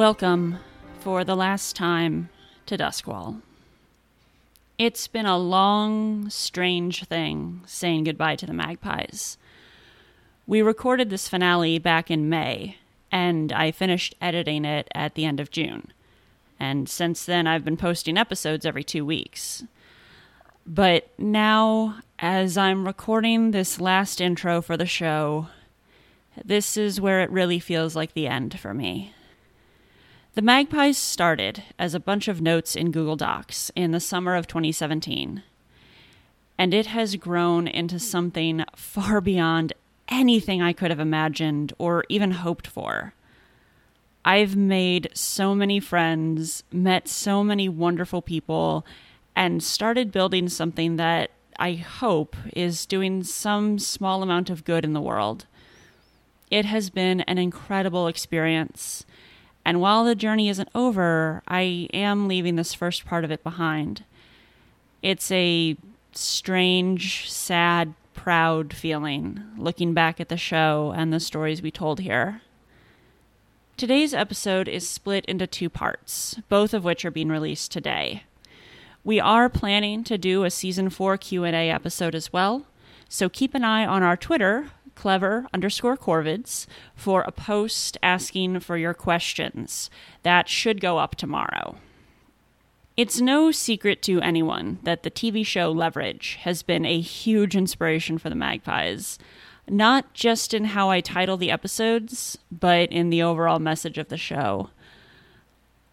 Welcome for the last time to Duskwall. It's been a long, strange thing saying goodbye to the magpies. We recorded this finale back in May, and I finished editing it at the end of June. And since then, I've been posting episodes every two weeks. But now, as I'm recording this last intro for the show, this is where it really feels like the end for me. The Magpies started as a bunch of notes in Google Docs in the summer of 2017, and it has grown into something far beyond anything I could have imagined or even hoped for. I've made so many friends, met so many wonderful people, and started building something that I hope is doing some small amount of good in the world. It has been an incredible experience and while the journey isn't over, I am leaving this first part of it behind. It's a strange, sad, proud feeling looking back at the show and the stories we told here. Today's episode is split into two parts, both of which are being released today. We are planning to do a season 4 Q&A episode as well, so keep an eye on our Twitter clever underscore corvids for a post asking for your questions. That should go up tomorrow. It's no secret to anyone that the TV show Leverage has been a huge inspiration for the Magpies, not just in how I title the episodes, but in the overall message of the show.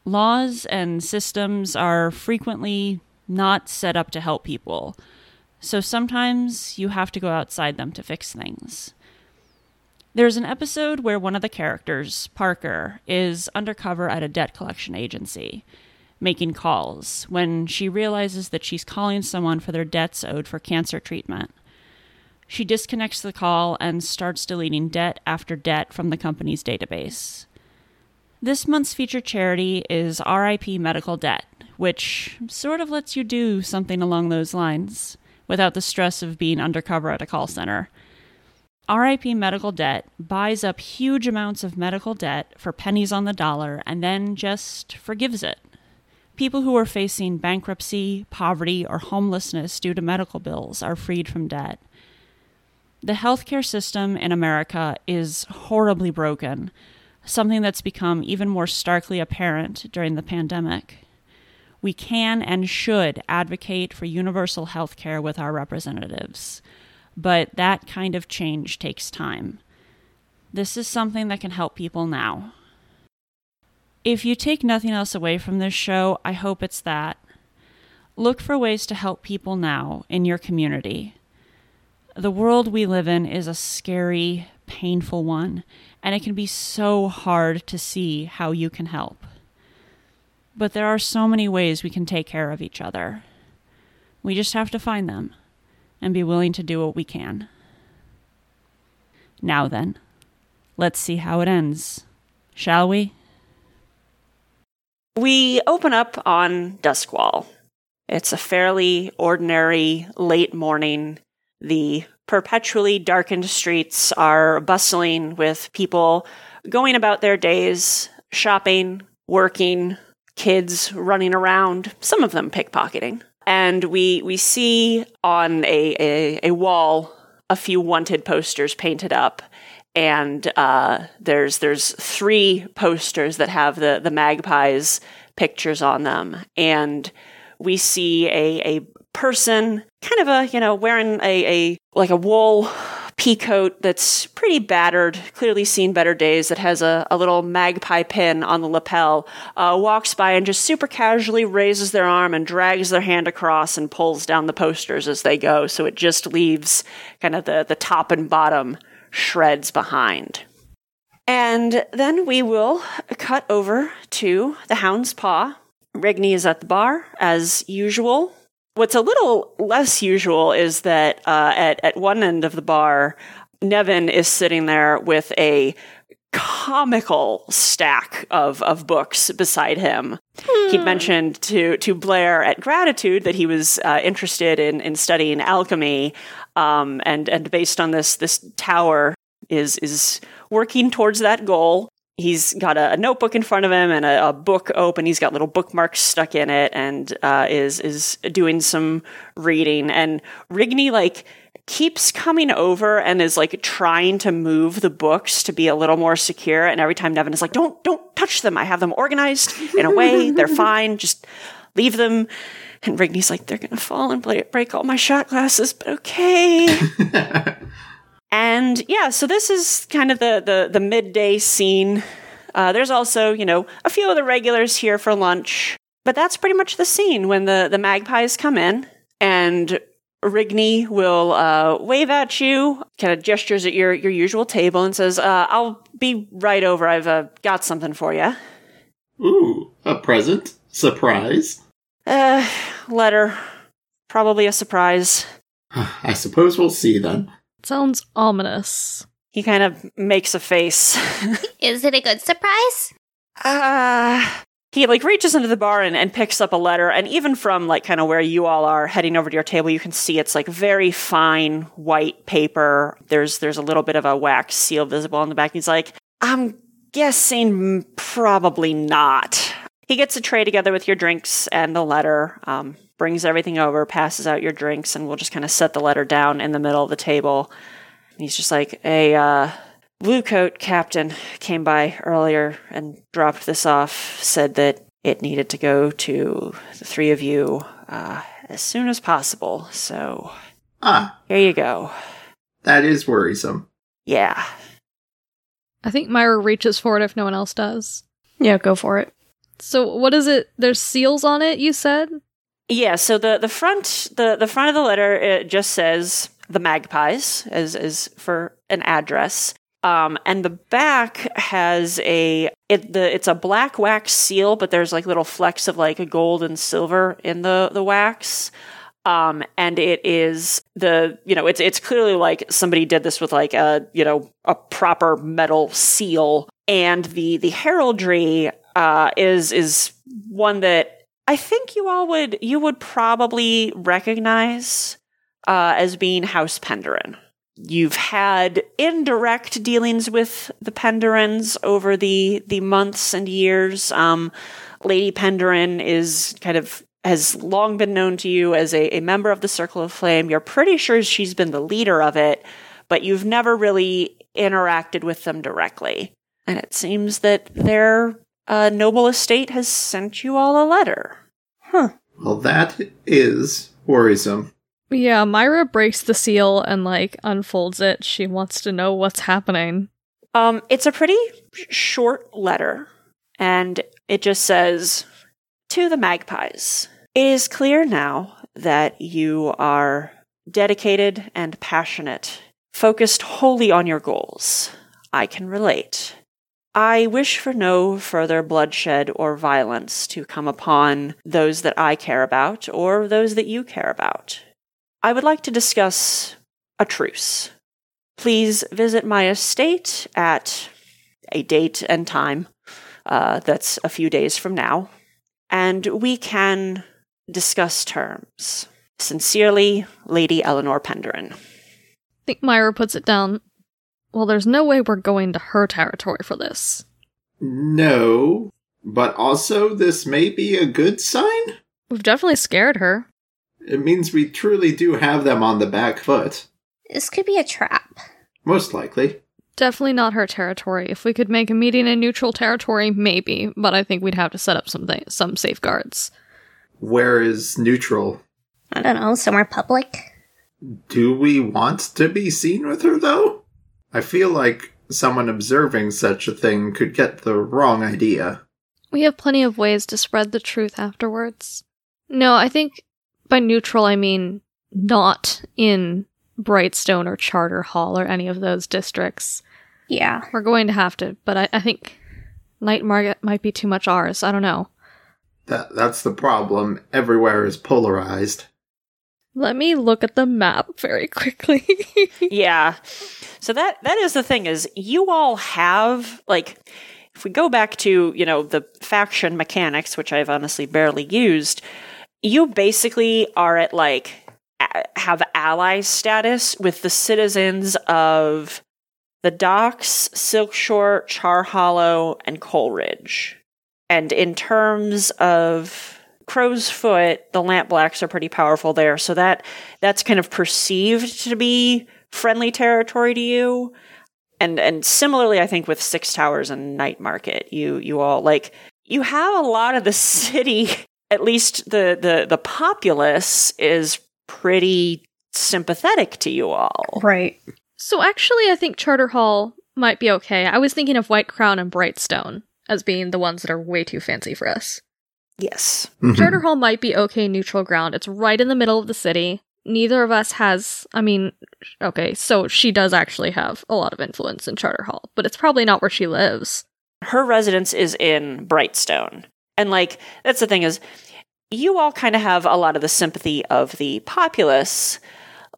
Laws and systems are frequently not set up to help people, so sometimes you have to go outside them to fix things. There's an episode where one of the characters, Parker, is undercover at a debt collection agency, making calls, when she realizes that she's calling someone for their debts owed for cancer treatment. She disconnects the call and starts deleting debt after debt from the company's database. This month's featured charity is RIP Medical Debt, which sort of lets you do something along those lines without the stress of being undercover at a call center. RIP Medical Debt buys up huge amounts of medical debt for pennies on the dollar and then just forgives it. People who are facing bankruptcy, poverty, or homelessness due to medical bills are freed from debt. The healthcare system in America is horribly broken, something that's become even more starkly apparent during the pandemic. We can and should advocate for universal healthcare with our representatives but that kind of change takes time. This is something that can help people now. If you take nothing else away from this show, I hope it's that. Look for ways to help people now in your community. The world we live in is a scary, painful one, and it can be so hard to see how you can help. But there are so many ways we can take care of each other. We just have to find them and be willing to do what we can. Now then, let's see how it ends, shall we? We open up on Duskwall. It's a fairly ordinary late morning. The perpetually darkened streets are bustling with people going about their days, shopping, working, kids running around, some of them pickpocketing and we we see on a, a, a wall a few wanted posters painted up. And uh, there's there's three posters that have the the magpies pictures on them. And we see a a person kind of a you know wearing a, a like a wool peacoat that's pretty battered, clearly seen better days, that has a, a little magpie pin on the lapel, uh, walks by and just super casually raises their arm and drags their hand across and pulls down the posters as they go. So it just leaves kind of the, the top and bottom shreds behind. And then we will cut over to the Hound's Paw. Rigney is at the bar as usual, What's a little less usual is that uh, at at one end of the bar, Nevin is sitting there with a comical stack of, of books beside him. Hmm. He'd mentioned to, to Blair at Gratitude that he was uh, interested in, in studying alchemy, um, and, and based on this, this tower is, is working towards that goal. He's got a, a notebook in front of him and a, a, book open. He's got little bookmarks stuck in it and uh, is is doing some reading. And Rigney like keeps coming over and is like trying to move the books to be a little more secure. And every time Nevin is like, "Don't don't touch them. I have them organized in a way. They're fine. Just leave them." And Rigney's like, "They're gonna fall and break all my shot glasses, but okay." And yeah, so this is kind of the the, the midday scene. Uh, there's also, you know, a few of the regulars here for lunch, but that's pretty much the scene when the the magpies come in and Rigney will uh, wave at you, kind of gestures at your your usual table, and says, uh, "I'll be right over. I've uh, got something for you." Ooh, a present? Surprise? Uh, letter. Probably a surprise. I suppose we'll see then. Sounds ominous. He kind of makes a face. Is it a good surprise? Uh he like reaches into the bar and, and picks up a letter and even from like kind of where you all are heading over to your table you can see it's like very fine white paper there's there's a little bit of a wax seal visible on the back he's like i'm guessing probably not he gets a tray together with your drinks and the letter um, brings everything over, passes out your drinks, and we'll just kind of set the letter down in the middle of the table. And he's just like, a uh, blue coat captain came by earlier and dropped this off, said that it needed to go to the three of you uh, as soon as possible. So, ah, here you go. That is worrisome. Yeah. I think Myra reaches for it if no one else does. Yeah, go for it. So, what is it? There's seals on it, you said? Yeah, so the the front the the front of the letter it just says the Magpies as as for an address. Um, and the back has a it the it's a black wax seal, but there's like little flecks of like gold and silver in the the wax. Um, and it is the you know it's it's clearly like somebody did this with like a you know a proper metal seal, and the the heraldry uh, is is one that I think you all would you would probably recognize uh, as being House Penderin. You've had indirect dealings with the Penderins over the the months and years. Um, Lady Penderin is kind of has long been known to you as a, a member of the Circle of Flame. You're pretty sure she's been the leader of it, but you've never really interacted with them directly. And it seems that they're a noble estate has sent you all a letter. Huh. Well, that is worrisome. Yeah, Myra breaks the seal and like unfolds it. She wants to know what's happening. Um, it's a pretty short letter, and it just says to the magpies. It is clear now that you are dedicated and passionate, focused wholly on your goals. I can relate. I wish for no further bloodshed or violence to come upon those that I care about or those that you care about. I would like to discuss a truce. Please visit my estate at a date and time uh, that's a few days from now, and we can discuss terms. Sincerely, Lady Eleanor Penderin. I think Myra puts it down well, there's no way we're going to her territory for this. No, but also this may be a good sign? We've definitely scared her. It means we truly do have them on the back foot. This could be a trap. Most likely. Definitely not her territory. If we could make a meeting in neutral territory, maybe, but I think we'd have to set up some th- some safeguards. Where is neutral? I don't know, somewhere public. Do we want to be seen with her though? I feel like someone observing such a thing could get the wrong idea. We have plenty of ways to spread the truth afterwards. No, I think by neutral I mean not in Brightstone or Charter Hall or any of those districts. Yeah. We're going to have to, but I, I think Night Market might be too much ours. I don't know. That that's the problem. Everywhere is polarized. Let me look at the map very quickly. yeah. So that that is the thing is you all have like if we go back to, you know, the faction mechanics which I've honestly barely used, you basically are at like a- have ally status with the citizens of the docks, Silkshore, Char Hollow, and Coalridge. And in terms of Crow's Foot, the Lamp Blacks are pretty powerful there, so that that's kind of perceived to be friendly territory to you. And and similarly, I think with Six Towers and Night Market, you you all like you have a lot of the city. At least the the the populace is pretty sympathetic to you all. Right. So actually, I think Charter Hall might be okay. I was thinking of White Crown and Brightstone as being the ones that are way too fancy for us. Yes. Mhm. Charter Hall might be okay neutral ground. It's right in the middle of the city. Neither of us has, I mean, okay, so she does actually have a lot of influence in Charter Hall, but it's probably not where she lives. her residence is in Brightstone. And like that's the thing is you all kind of have a lot of the sympathy of the populace.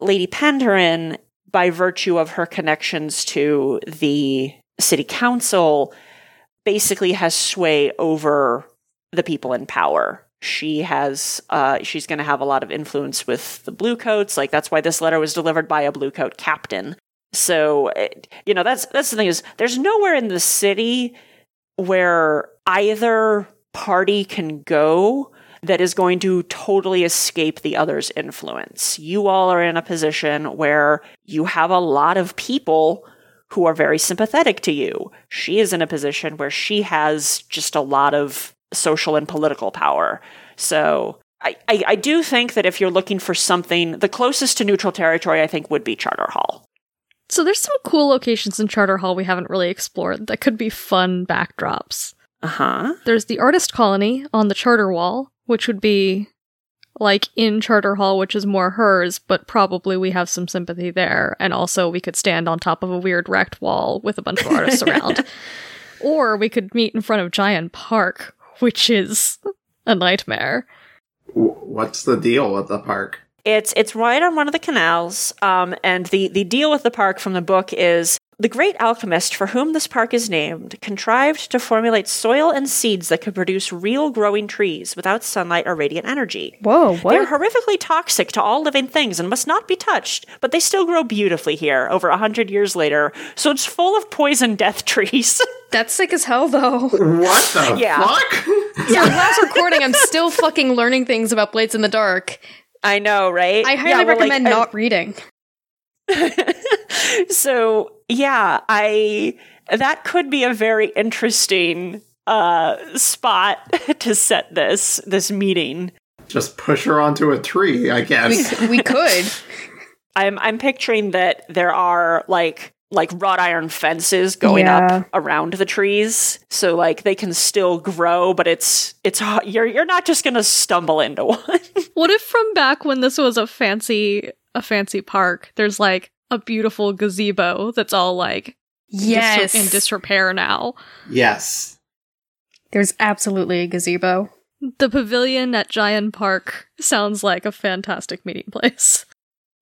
Lady Penderin, by virtue of her connections to the city council, basically has sway over the people in power. She has uh, she's going to have a lot of influence with the bluecoats. Like that's why this letter was delivered by a bluecoat captain. So you know that's that's the thing is there's nowhere in the city where either party can go that is going to totally escape the other's influence. You all are in a position where you have a lot of people who are very sympathetic to you. She is in a position where she has just a lot of social and political power. So I, I, I do think that if you're looking for something, the closest to neutral territory, I think, would be Charter Hall. So there's some cool locations in Charter Hall we haven't really explored that could be fun backdrops. Uh huh. There's the artist colony on the Charter Wall, which would be like in Charter Hall, which is more hers, but probably we have some sympathy there. And also, we could stand on top of a weird wrecked wall with a bunch of artists around. Or we could meet in front of Jayan Park, which is a nightmare. What's the deal with the park? It's it's right on one of the canals, um, and the the deal with the park from the book is the great alchemist for whom this park is named contrived to formulate soil and seeds that could produce real growing trees without sunlight or radiant energy. Whoa, what? They are horrifically toxic to all living things and must not be touched, but they still grow beautifully here over a hundred years later. So it's full of poison death trees. That's sick as hell, though. What the Yeah. fuck? Yeah, last recording, I'm still fucking learning things about Blades in the Dark. I know, right? I highly Yeah, well, like, recommend I- not reading. so yeah, I that could be a very interesting uh spot to set this this meeting. Just push her onto a tree, I guess. we could. I'm I'm picturing that there are like like wrought iron fences going Yeah. up around the trees so like they can still grow but it's it's you're you're not just going to stumble into one. What if from back when this was a fancy a fancy park, there's like a beautiful gazebo that's all like dis- Yes. in disrepair now? yes. There's absolutely a gazebo. The pavilion at Jayan Park sounds like a fantastic meeting place.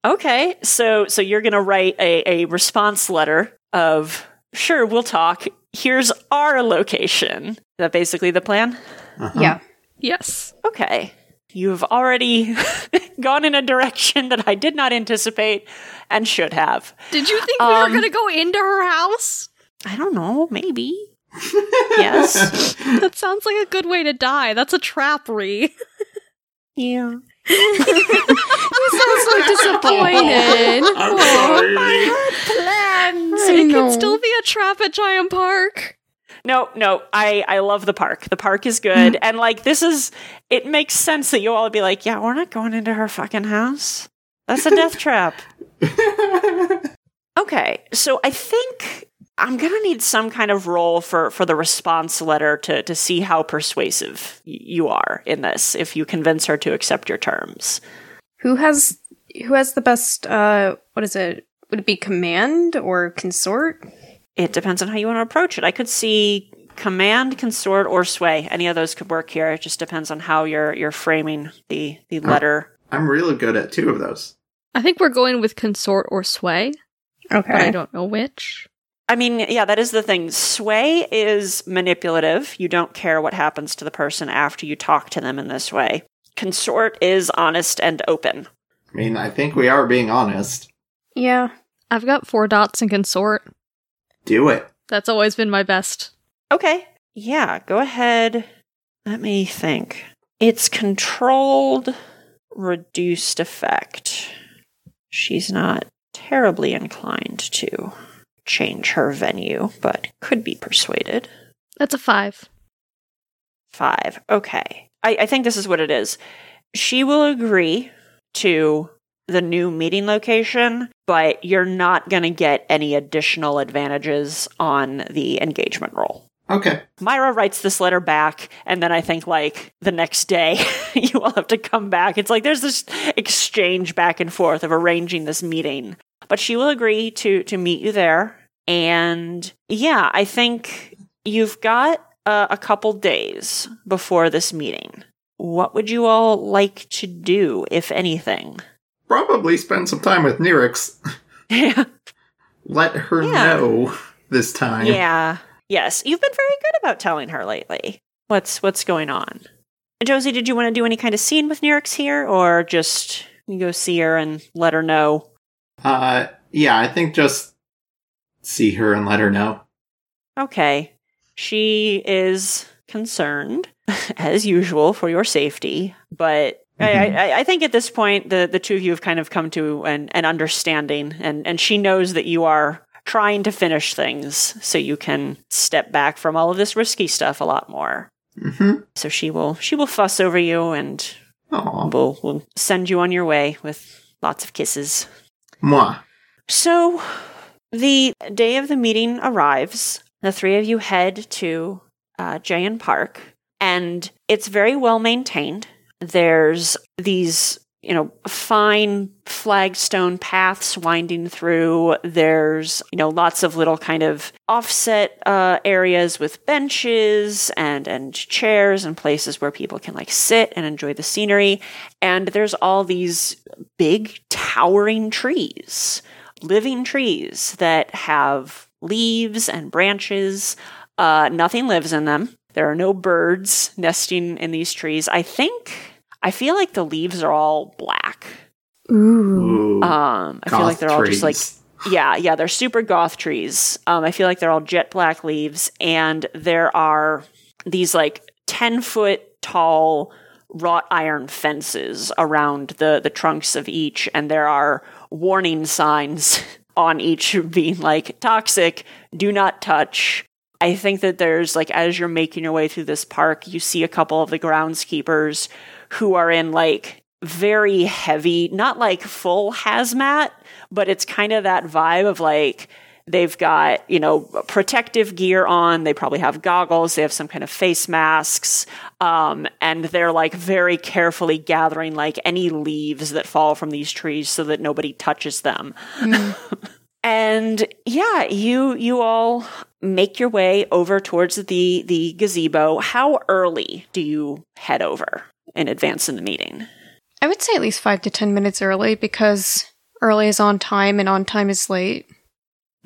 Okay, so so you're gonna write a, a response letter of sure we'll talk. Here's our location. Is that basically the plan? Uh-huh. Yeah. Yes. Okay. You've already gone in a direction that I did not anticipate and should have. Did you think we were Um, going to go into her house? I don't know, maybe. yes. That sounds like a good way to die. That's a trap, Ree. Yeah. sounds so disappointed. I'm sorry. Plans. I it know. could still be a trap at Jayan Park. No, no, I I love the park. The park is good, and like this is, it makes sense that you all would be like, yeah, we're not going into her fucking house. That's a death trap. Okay, so I think I'm gonna need some kind of role for for the response letter to to see how persuasive y- you are in this. If you convince her to accept your terms, Who has who has the best uh what is it? Would it be command or consort? It depends on how you want to approach it. I could see command, consort, or sway. Any of those could work here. It just depends on how you're you're framing the the letter. I'm really good at two of those. I think we're going with consort or sway, Okay. but I don't know which. I mean, yeah, that is the thing. Sway is manipulative. You don't care what happens to the person after you talk to them in this way. Consort is honest and open. I mean, I think we are being honest. Yeah. I've got four dots in consort. Do it. That's always been my best. Okay. Yeah, go ahead. Let me think. It's controlled, reduced effect. She's not terribly inclined to change her venue, but could be persuaded. That's a five. Five. Okay. I, I think this is what it is. She will agree to the new meeting location, but you're not going to get any additional advantages on the engagement roll. Okay. Myra writes this letter back, and then I think like the next day you all have to come back. It's like there's this exchange back and forth of arranging this meeting. But she will agree to to meet you there. And yeah, I think you've got uh, a couple days before this meeting. What would you all like to do, if anything? Probably spend some time with Nirix. yeah. Let her Yeah. know this time. Yeah. Yes, you've been very good about telling her lately. What's what's going on? Josie, did you want to do any kind of scene with Nirix here, or just you go see her and let her know? Uh, yeah, I think just see her and let her know. Okay, she is concerned, as usual, for your safety, but. I, I, I think at this point the, the two of you have kind of come to an, an understanding and, and she knows that you are trying to finish things so you can step back from all of this risky stuff a lot more. Mm-hmm. So she will she will fuss over you and Aw. will will send you on your way with lots of kisses. Moi. So the day of the meeting arrives. The three of you head to uh, Jayan Park, and it's very well maintained. There's these, you know, fine flagstone paths winding through. There's, you know, lots of little kind of offset uh, areas with benches and and chairs and places where people can like sit and enjoy the scenery. And there's all these big towering trees, living trees that have leaves and branches. Uh, nothing lives in them. There are no birds nesting in these trees. I think, I feel like the leaves are all black. Ooh. Um, I feel like they're all just like yeah, yeah, they're super goth trees. Um, I feel like they're all jet black leaves, and there are these like ten foot tall wrought iron fences around the the trunks of each, and there are warning signs on each being like toxic, do not touch. I think that there's like as you're making your way through this park, you see a couple of the groundskeepers who are in like very heavy, not like full hazmat, but it's kind of that vibe of like they've got, you know, protective gear on, they probably have goggles, they have some kind of face masks, um, and they're like very carefully gathering like any leaves that fall from these trees so that nobody touches them. and yeah, you you all make your way over towards the the gazebo. How early do you head over in advance in the meeting? I would say at least five to ten minutes early because early is on time and on time is late.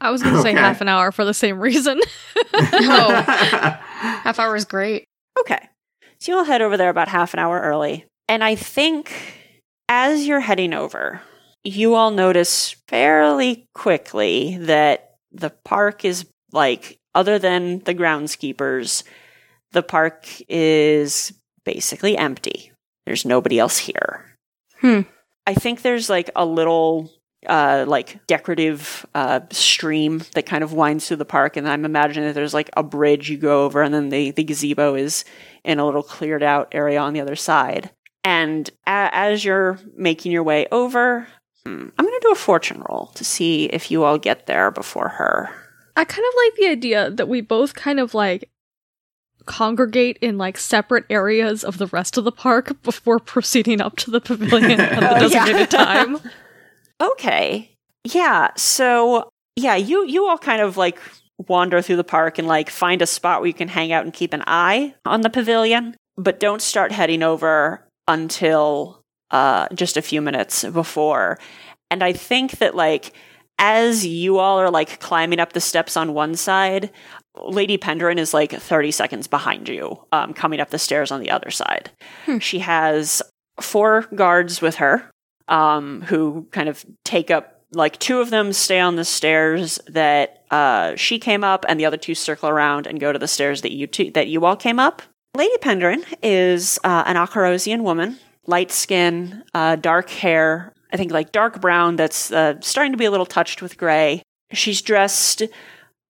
I was going to say Okay. half an hour for the same reason. Oh, half hour is great. Okay. So you'll head over there about half an hour early. And I think as you're heading over, you all notice fairly quickly that the park is like, other than the groundskeepers, the park is basically empty. There's nobody else here. Hmm. I think there's like a little uh, like decorative uh, stream that kind of winds through the park, and I'm imagining that there's like a bridge you go over, and then the the gazebo is in a little cleared out area on the other side. And a- as you're making your way over, hmm, I'm going to do a fortune roll to see if you all get there before her. I kind of like the idea that we both kind of like congregate in like separate areas of the rest of the park before proceeding up to the pavilion at the designated time. Okay. Yeah. So yeah, you you all kind of like wander through the park and like find a spot where you can hang out and keep an eye on the pavilion, but don't start heading over until uh just a few minutes before. And I think that like as you all are like climbing up the steps on one side, Lady Penderin is like 30 seconds behind you, um, coming up the stairs on the other side. She has four guards with her um, who kind of take up like two of them stay on the stairs that uh, she came up, and the other two circle around and go to the stairs that you two that you all came up. Lady Penderin is uh, an Akorosian woman, light skin, uh, dark hair. I think like dark brown that's uh, starting to be a little touched with gray. She's dressed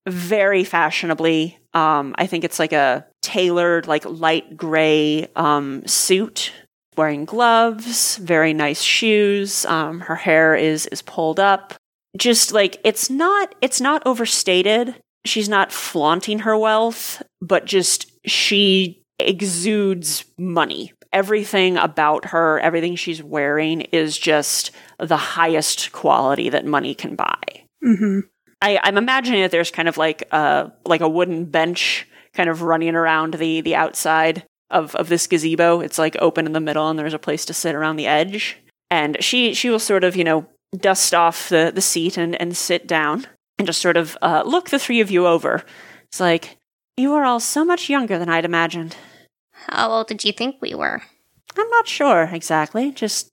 very fashionably. Um, I think it's like a tailored, like light gray um, suit. Wearing gloves, very nice shoes. Um, her hair is is pulled up. Just like it's not it's not overstated. She's not flaunting her wealth, but just she exudes money. Everything about her, everything she's wearing is just the highest quality that money can buy. Mm-hmm. I, I'm imagining that there's kind of like a like a wooden bench kind of running around the the outside of of this gazebo. It's like open in the middle, and there's a place to sit around the edge. And she she will sort of you know dust off the the seat and and sit down and just sort of uh, look the three of you over. It's like you are all so much younger than I'd imagined. How old did you think we were? I'm not sure exactly. Just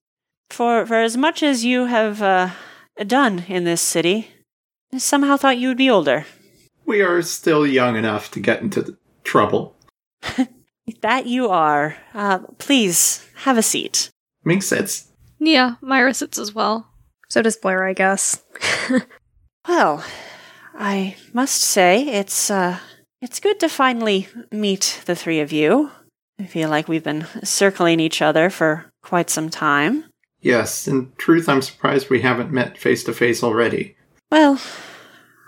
for for as much as you have uh, done in this city, I somehow thought you would be older. We are still young enough to get into trouble. That you are. Uh, please have a seat. Makes sense. Yeah, Myra sits as well. So does Blair, I guess. Well, I must say it's uh, it's good to finally meet the three of you. I feel like we've been circling each other for quite some time. Yes, in truth, I'm surprised we haven't met face to face already. Well,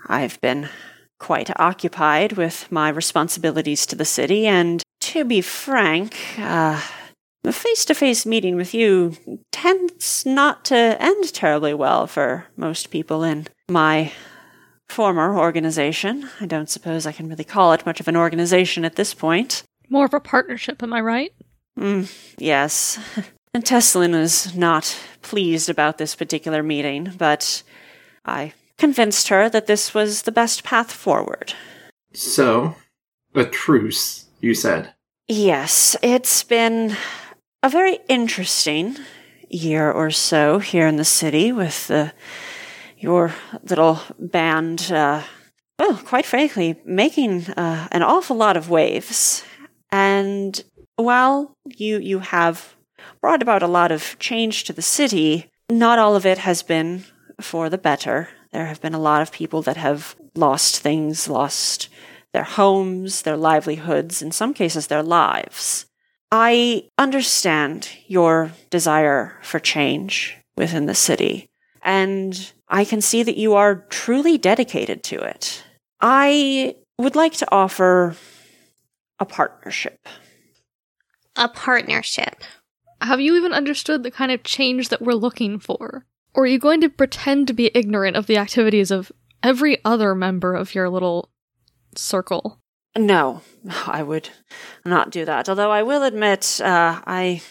I've been quite occupied with my responsibilities to the city, and to be frank, uh, a face to face meeting with you tends not to end terribly well for most people in my former organization. I don't suppose I can really call it much of an organization at this point. More of a partnership, am I right? Mm, yes. And Teslin was not pleased about this particular meeting, but I convinced her that this was the best path forward. So, a truce, you said. Yes, it's been a very interesting year or so here in the city with the, your little band, uh, well, quite frankly, making uh, an awful lot of waves. And while you you have brought about a lot of change to the city, not all of it has been for the better. There have been a lot of people that have lost things, lost their homes, their livelihoods, in some cases, their lives. I understand your desire for change within the city, and I can see that you are truly dedicated to it. I would like to offer a partnership. A partnership. Have you even understood the kind of change that we're looking for? Or are you going to pretend to be ignorant of the activities of every other member of your little circle? No, I would not do that. Although I will admit, uh, I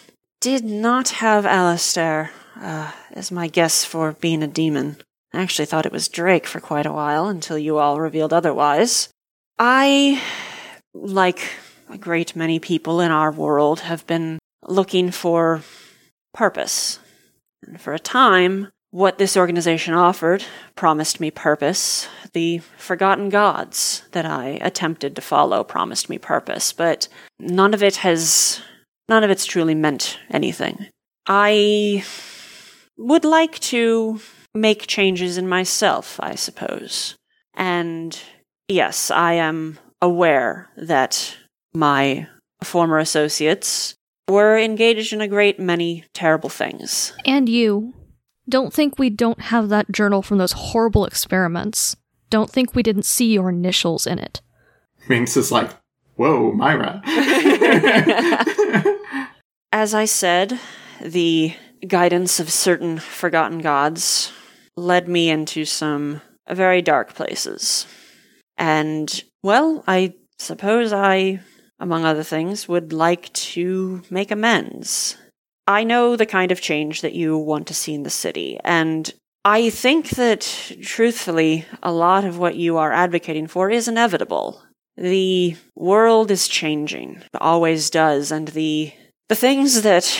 did not have Alistair uh, as my guess for being a demon. I actually thought it was Drake for quite a while until you all revealed otherwise. I, like a great many people in our world, have been looking for purpose. And for a time, what this organization offered promised me purpose. The forgotten gods that I attempted to follow promised me purpose, but none of it has, none of it's truly meant anything. I would like to make changes in myself, I suppose. And yes, I am aware that my former associates were engaged in a great many terrible things. And you. Don't think we don't have that journal from those horrible experiments. Don't think we didn't see your initials in it. Minx is like, whoa, Myra. As I said, the guidance of certain forgotten gods led me into some very dark places. And, well, I suppose I, among other things, would like to make amends. I know the kind of change that you want to see in the city, and I think that, truthfully, a lot of what you are advocating for is inevitable. The world is changing, it always does, and the the things that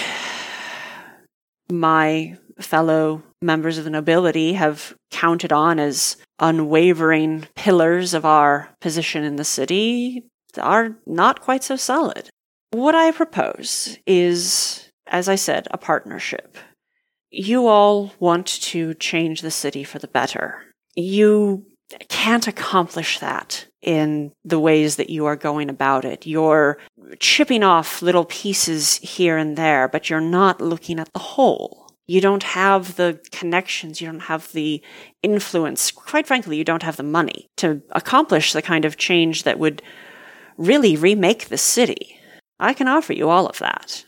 my fellow members of the nobility have counted on as unwavering pillars of our position in the city are not quite so solid. What I propose is, as I said, a partnership. You all want to change the city for the better. You can't accomplish that in the ways that you are going about it. You're chipping off little pieces here and there, but you're not looking at the whole. You don't have the connections, you don't have the influence. Quite frankly, you don't have the money to accomplish the kind of change that would really remake the city. I can offer you all of that.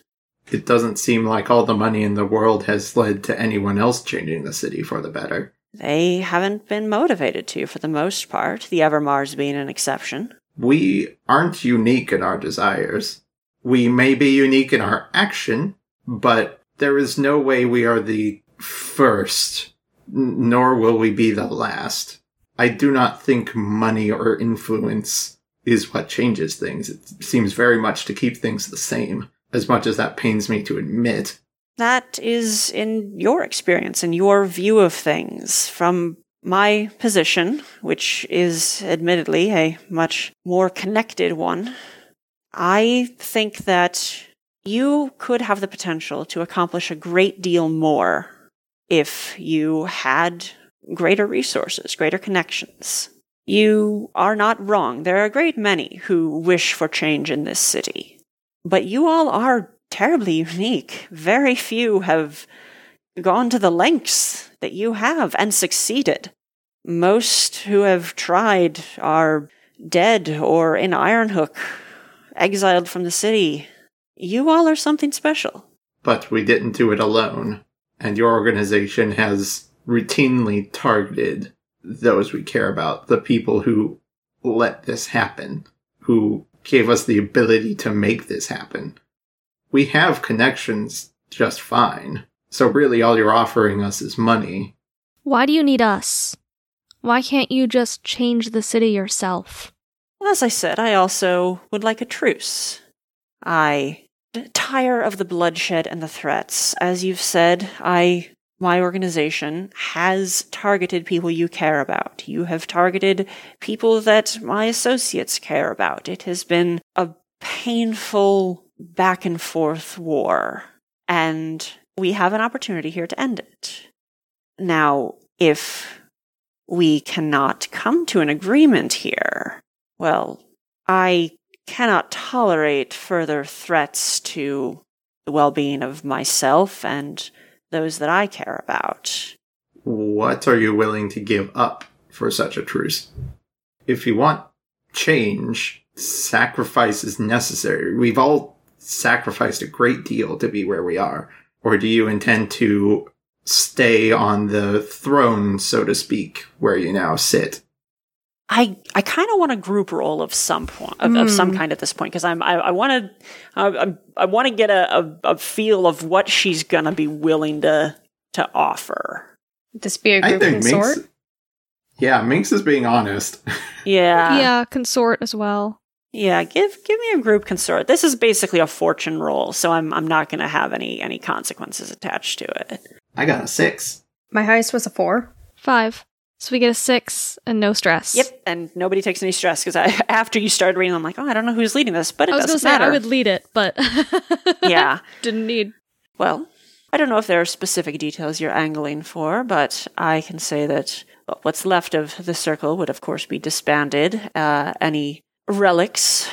It doesn't seem like all the money in the world has led to anyone else changing the city for the better. They haven't been motivated to for the most part, the Evermars being an exception. We aren't unique in our desires. We may be unique in our action, but there is no way we are the first, nor will we be the last. I do not think money or influence is what changes things. It seems very much to keep things the same, as much as that pains me to admit. That is in your experience and your view of things. From my position, which is admittedly a much more connected one, I think that you could have the potential to accomplish a great deal more if you had greater resources, greater connections. You are not wrong. There are a great many who wish for change in this city. But you all are terribly unique. Very few have gone to the lengths that you have and succeeded. Most who have tried are dead or in Ironhook, exiled from the city. You all are something special. But we didn't do it alone, and your organization has routinely targeted those we care about, the people who let this happen, who gave us the ability to make this happen. We have connections just fine. So really all you're offering us is money. Why do you need us? Why can't you just change the city yourself? As I said, I also would like a truce. I tire of the bloodshed and the threats. As you've said, I my organization has targeted people you care about. You have targeted people that my associates care about. It has been a painful back and forth war, and we have an opportunity here to end it. Now, if we cannot come to an agreement here, well, I cannot tolerate further threats to the well being of myself and those that I care about. What are you willing to give up for such a truce? If you want change, sacrifice is necessary. We've all sacrificed a great deal to be where we are. Or do you intend to stay on the throne, so to speak, where you now sit? I I kind of want a group role of some point of, of some mm. kind at this point because I'm I, I want to I, I want to get a, a, a feel of what she's gonna be willing to to offer. This be a I group think consort? Minx. Yeah, Minx is being honest. Yeah, yeah, consort as well. yeah. Give give me a group consort. This is basically a fortune roll, so I'm I'm not gonna have any any consequences attached to it. I got a six. My highest was a four. Five. So we get a six and no stress. Yep, and nobody takes any stress because I after you started reading, I'm like, oh, I don't know who's leading this, but it I was doesn't say matter. I would lead it, but Yeah. didn't need. Well, I don't know if there are specific details you're angling for, but I can say that what's left of the circle would, of course, be disbanded. Uh, any relics,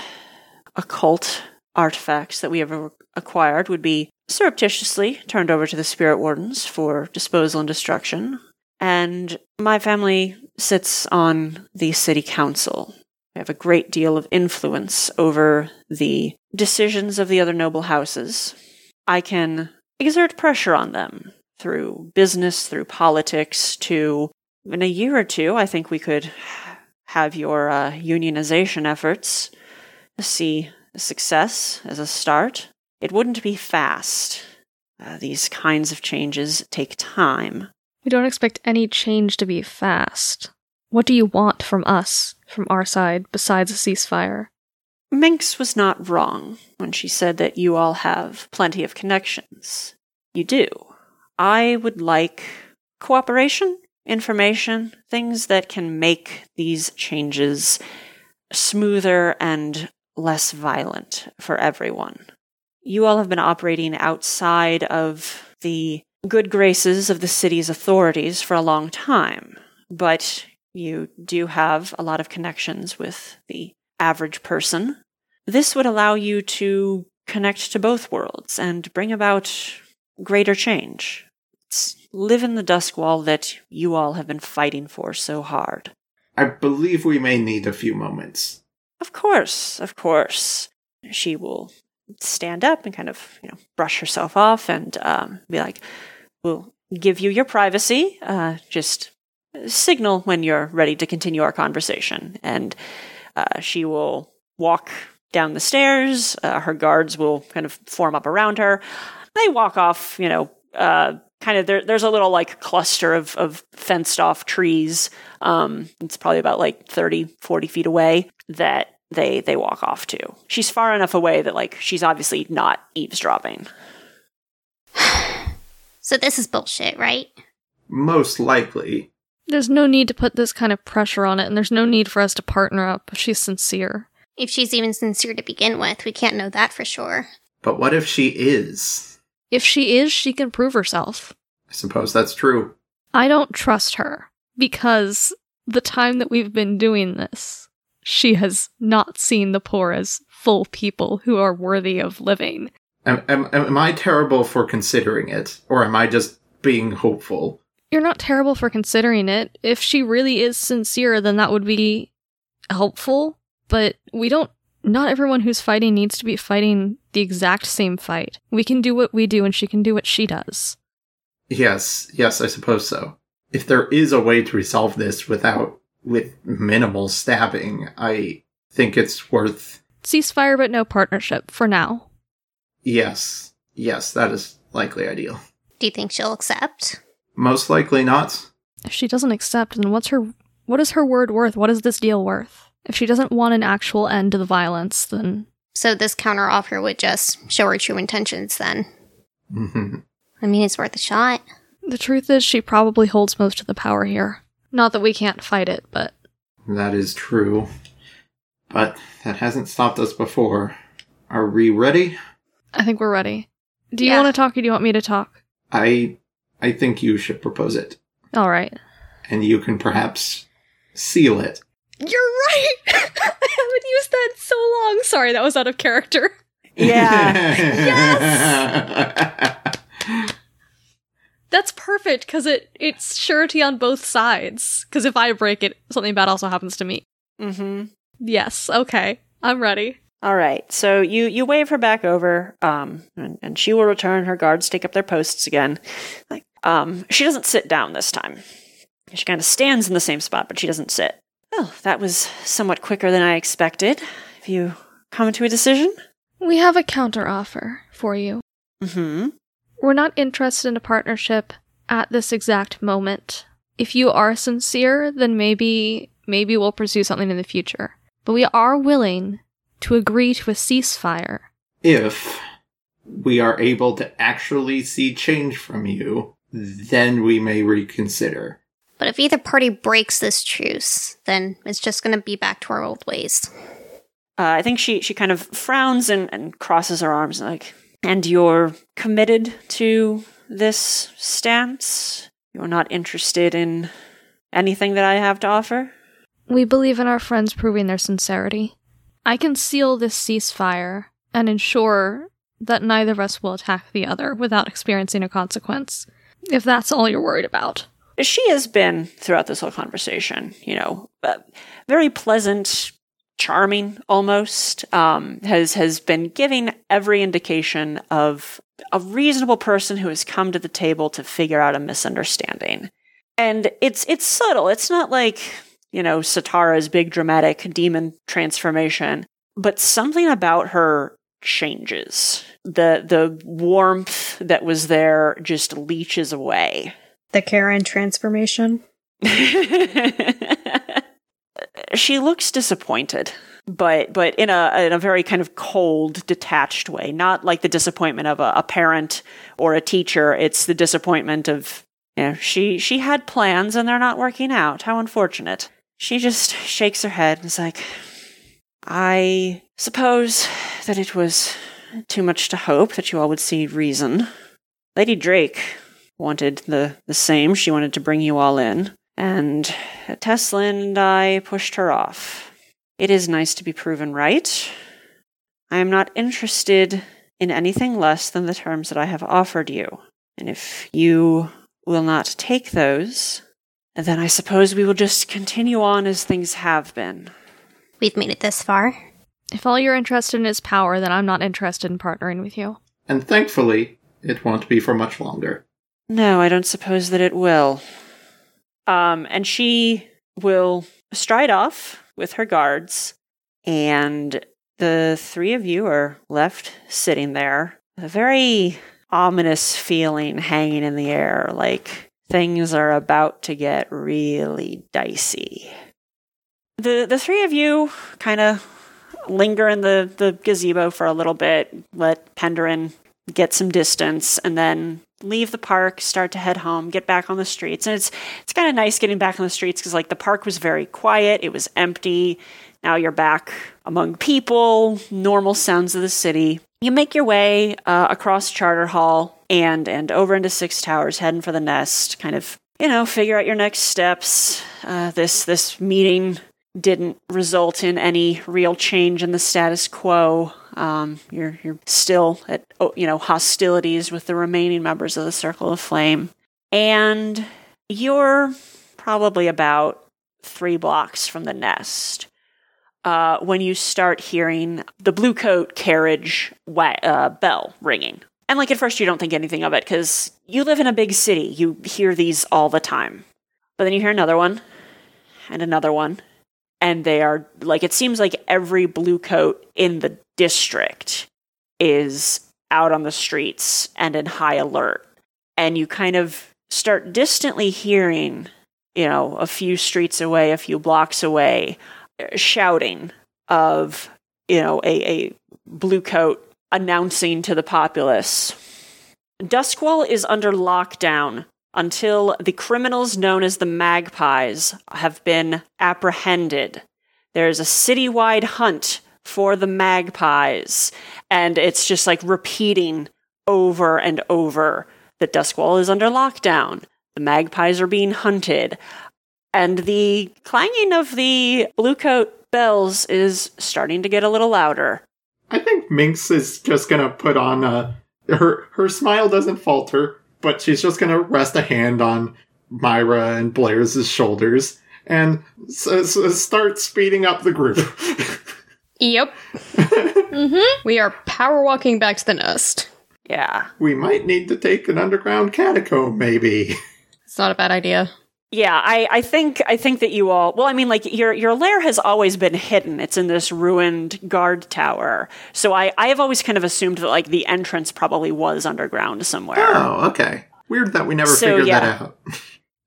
occult artifacts that we have acquired would be surreptitiously turned over to the spirit wardens for disposal and destruction. And my family sits on the city council. We have a great deal of influence over the decisions of the other noble houses. I can exert pressure on them through business, through politics, to in a year or two, I think we could have your uh, unionization efforts see success as a start. It wouldn't be fast. Uh, these kinds of changes take time. We don't expect any change to be fast. What do you want from us, from our side, besides a ceasefire? Minx was not wrong when she said that you all have plenty of connections. You do. I would like cooperation, information, things that can make these changes smoother and less violent for everyone. You all have been operating outside of the good graces of the city's authorities for a long time, but you do have a lot of connections with the average person. This would allow you to connect to both worlds and bring about greater change. It's live in the Duskwall that you all have been fighting for so hard. I believe we may need a few moments. Of course, of course. She will stand up and kind of, you know, brush herself off and um, be like, "We'll give you your privacy. Uh, just signal when you're ready to continue our conversation." And uh, she will walk down the stairs. Uh, her guards will kind of form up around her. They walk off, you know, uh, kind of there, there's a little like cluster of, of fenced off trees. Um, it's probably about like 30, 40 feet away that they they walk off to. She's far enough away that like she's obviously not eavesdropping. So this is bullshit, right? Most likely. There's no need to put this kind of pressure on it, and there's no need for us to partner up if she's sincere. If she's even sincere to begin with, we can't know that for sure. But what if she is? If she is, she can prove herself. I suppose that's true. I don't trust her because the time that we've been doing this, she has not seen the poor as full people who are worthy of living. Am, am, am I terrible for considering it? Or am I just being hopeful? You're not terrible for considering it. If she really is sincere, then that would be helpful. But we don't. Not everyone who's fighting needs to be fighting the exact same fight. We can do what we do, and she can do what she does. Yes, yes, I suppose so. If there is a way to resolve this without, with minimal stabbing, I think it's worth. Ceasefire, but no partnership for now. Yes, yes, that is likely ideal. Do you think she'll accept? Most likely not. If she doesn't accept, then what's her what is her word worth? What is this deal worth? If she doesn't want an actual end to the violence, then So this counteroffer would just show her true intentions then. Mhm. I mean, it's worth a shot. the truth is she probably holds most of the power here. Not that we can't fight it, but that is true. But that hasn't stopped us before. Are we ready? I think we're ready. Do you Yeah. want to talk or do you want me to talk? I I think you should propose it. All right. And you can perhaps seal it. You're right. I haven't used that in so long. Sorry, that was out of character. Yeah. yes. That's perfect because it it's surety on both sides. Because if I break it, something bad also happens to me. Mm-hmm. Yes. Okay. I'm ready. All right. So you you wave her back over, um, and, and she will return. Her guards take up their posts again. Like, um, she doesn't sit down this time. She kind of stands in the same spot, but she doesn't sit. Well, that was somewhat quicker than I expected. Have you come to a decision? We have a counter offer for you. Mm-hmm. We're not interested in a partnership at this exact moment. If you are sincere, then maybe maybe we'll pursue something in the future. But we are willing to agree to a ceasefire. if we are able to actually see change from you, then we may reconsider. But if either party breaks this truce, then it's just going to be back to our old ways. Uh, I think she she kind of frowns and, and crosses her arms like, and you're committed to this stance. You're not interested in anything that I have to offer. We believe in our friends proving their sincerity. I can seal this ceasefire and ensure that neither of us will attack the other without experiencing a consequence, if that's all you're worried about. She has been throughout this whole conversation, you know, uh, very pleasant, charming almost. Um, has has been giving every indication of a reasonable person who has come to the table to figure out a misunderstanding. And it's it's subtle. It's not like you know Satara's big dramatic demon transformation, but something about her changes. The the warmth that was there just leeches away. The Karen transformation. she looks disappointed, but but in a in a very kind of cold, detached way. Not like the disappointment of a, a parent or a teacher. It's the disappointment of Yeah, she she had plans and they're not working out. How unfortunate. She just shakes her head and is like, I suppose that it was too much to hope that you all would see reason. Lady Drake wanted the, the same. She wanted to bring you all in. And Teslin and I pushed her off. It is nice to be proven right. I am not interested in anything less than the terms that I have offered you. And if you will not take those, then I suppose we will just continue on as things have been. We've made it this far. If all you're interested in is power, then I'm not interested in partnering with you. And thankfully, it won't be for much longer. No, I don't suppose that it will. Um, and she will stride off with her guards, and the three of you are left sitting there, a very ominous feeling hanging in the air, like things are about to get really dicey. The the three of you kind of linger in the, the gazebo for a little bit, let Penderin get some distance, and then leave the park, start to head home, get back on the streets. And it's it's kind of nice getting back on the streets because like the park was very quiet, it was empty. Now you're back among people, normal sounds of the city. You make your way uh, across Charter Hall and and over into Six Towers, heading for the nest. Kind of you know figure out your next steps. Uh, this this meeting didn't result in any real change in the status quo. Um, you're you're still at oh, you know hostilities with the remaining members of the Circle of Flame, and you're probably about three blocks from the nest uh, when you start hearing the blue coat carriage uh, bell ringing. And like at first, you don't think anything of it because you live in a big city. You hear these all the time. But then you hear another one, and another one, and they are like it seems like every blue coat in the district is out on the streets and in high alert. And you kind of start distantly hearing, you know, a few streets away, a few blocks away, shouting of, you know, a, a blue coat announcing to the populace Duskwall is under lockdown until the criminals known as the Magpies have been apprehended. There's a citywide hunt for the Magpies, and it's just like repeating over and over that Duskwall is under lockdown. The Magpies are being hunted. And the clanging of the Bluecoat bells is starting to get a little louder. I think Minx is just gonna put on a. Her, her smile doesn't falter, but she's just gonna rest a hand on Myra and Blair's shoulders and s- s- start speeding up the group. Yep. mm-hmm. We are power walking back to the nest. Yeah. we might need to take an underground catacomb, maybe. It's not a bad idea. Yeah, I, I think I think that you all well, I mean like your your lair has always been hidden. It's in this ruined guard tower. So I, I have always kind of assumed that like the entrance probably was underground somewhere. Oh, okay. Weird that we never So, figured yeah. that out.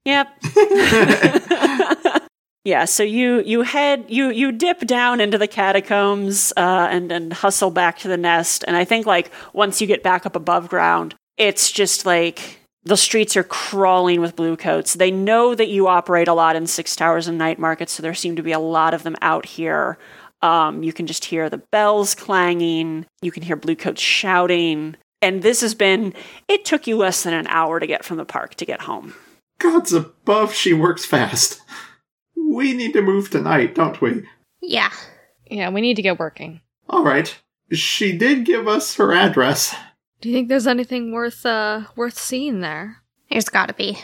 Yep. yeah, so you you head you you dip down into the catacombs uh, and and hustle back to the nest. And I think like once you get back up above ground, it's just like the streets are crawling with blue coats. They know that you operate a lot in Six Towers and Night markets, so there seem to be a lot of them out here. Um, you can just hear the bells clanging. You can hear blue coats shouting. And this has been, it took you less than an hour to get from the park to get home. Gods above, she works fast. We need to move tonight, don't we? Yeah. Yeah, we need to get working. All right. She did give us her address. Do you think there's anything worth uh worth seeing there? There's gotta be.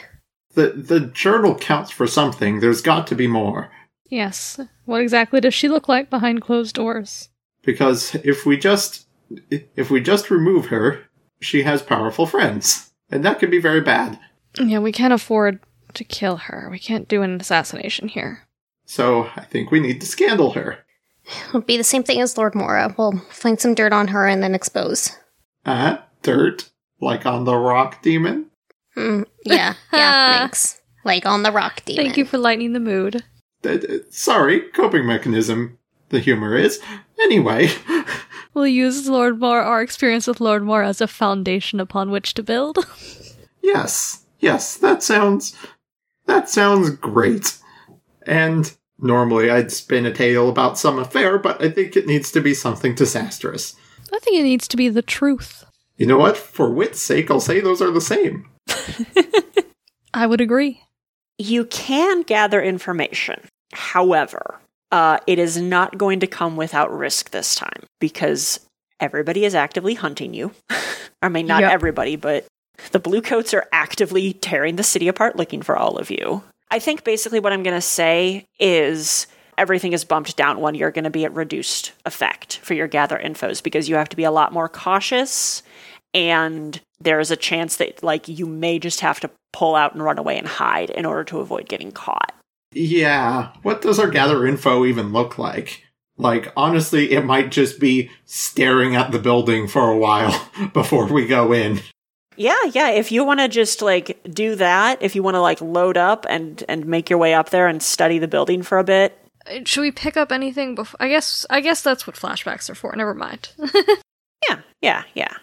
The the journal counts for something. There's got to be more. Yes. What exactly does she look like behind closed doors? Because if we just if we just remove her, she has powerful friends. And that could be very bad. Yeah, we can't afford to kill her. We can't do an assassination here. So I think we need to scandal her. It'll be the same thing as Lord Mora. We'll find some dirt on her and then expose. Uh dirt. Like on the rock demon? Hmm. Yeah. Yeah. Thanks. Like on the rock demon. Thank you for lightening the mood. Uh, uh, sorry, coping mechanism. The humor is. Anyway, We'll use Lord Moore, our experience with Lord Moore, as a foundation upon which to build. yes. Yes, that sounds that sounds great. And normally I'd spin a tale about some affair, but I think it needs to be something disastrous. I think it needs to be the truth. You know what? For wit's sake, I'll say those are the same. I would agree. You can gather information. However, uh, it is not going to come without risk this time because everybody is actively hunting you. I mean, not Yep. everybody, but the bluecoats are actively tearing the city apart looking for all of you. I think basically what I'm going to say is everything is bumped down one. You're going to be at reduced effect for your gather infos because you have to be a lot more cautious and there's a chance that like you may just have to pull out and run away and hide in order to avoid getting caught. Yeah, what does our gather info even look like? Like, honestly, it might just be staring at the building for a while before we go in. Yeah, yeah. If you want to just like do that, if you want to like load up and and make your way up there and study the building for a bit, Should we pick up anything before? I guess. I guess that's what flashbacks are for. Never mind. yeah, yeah, yeah.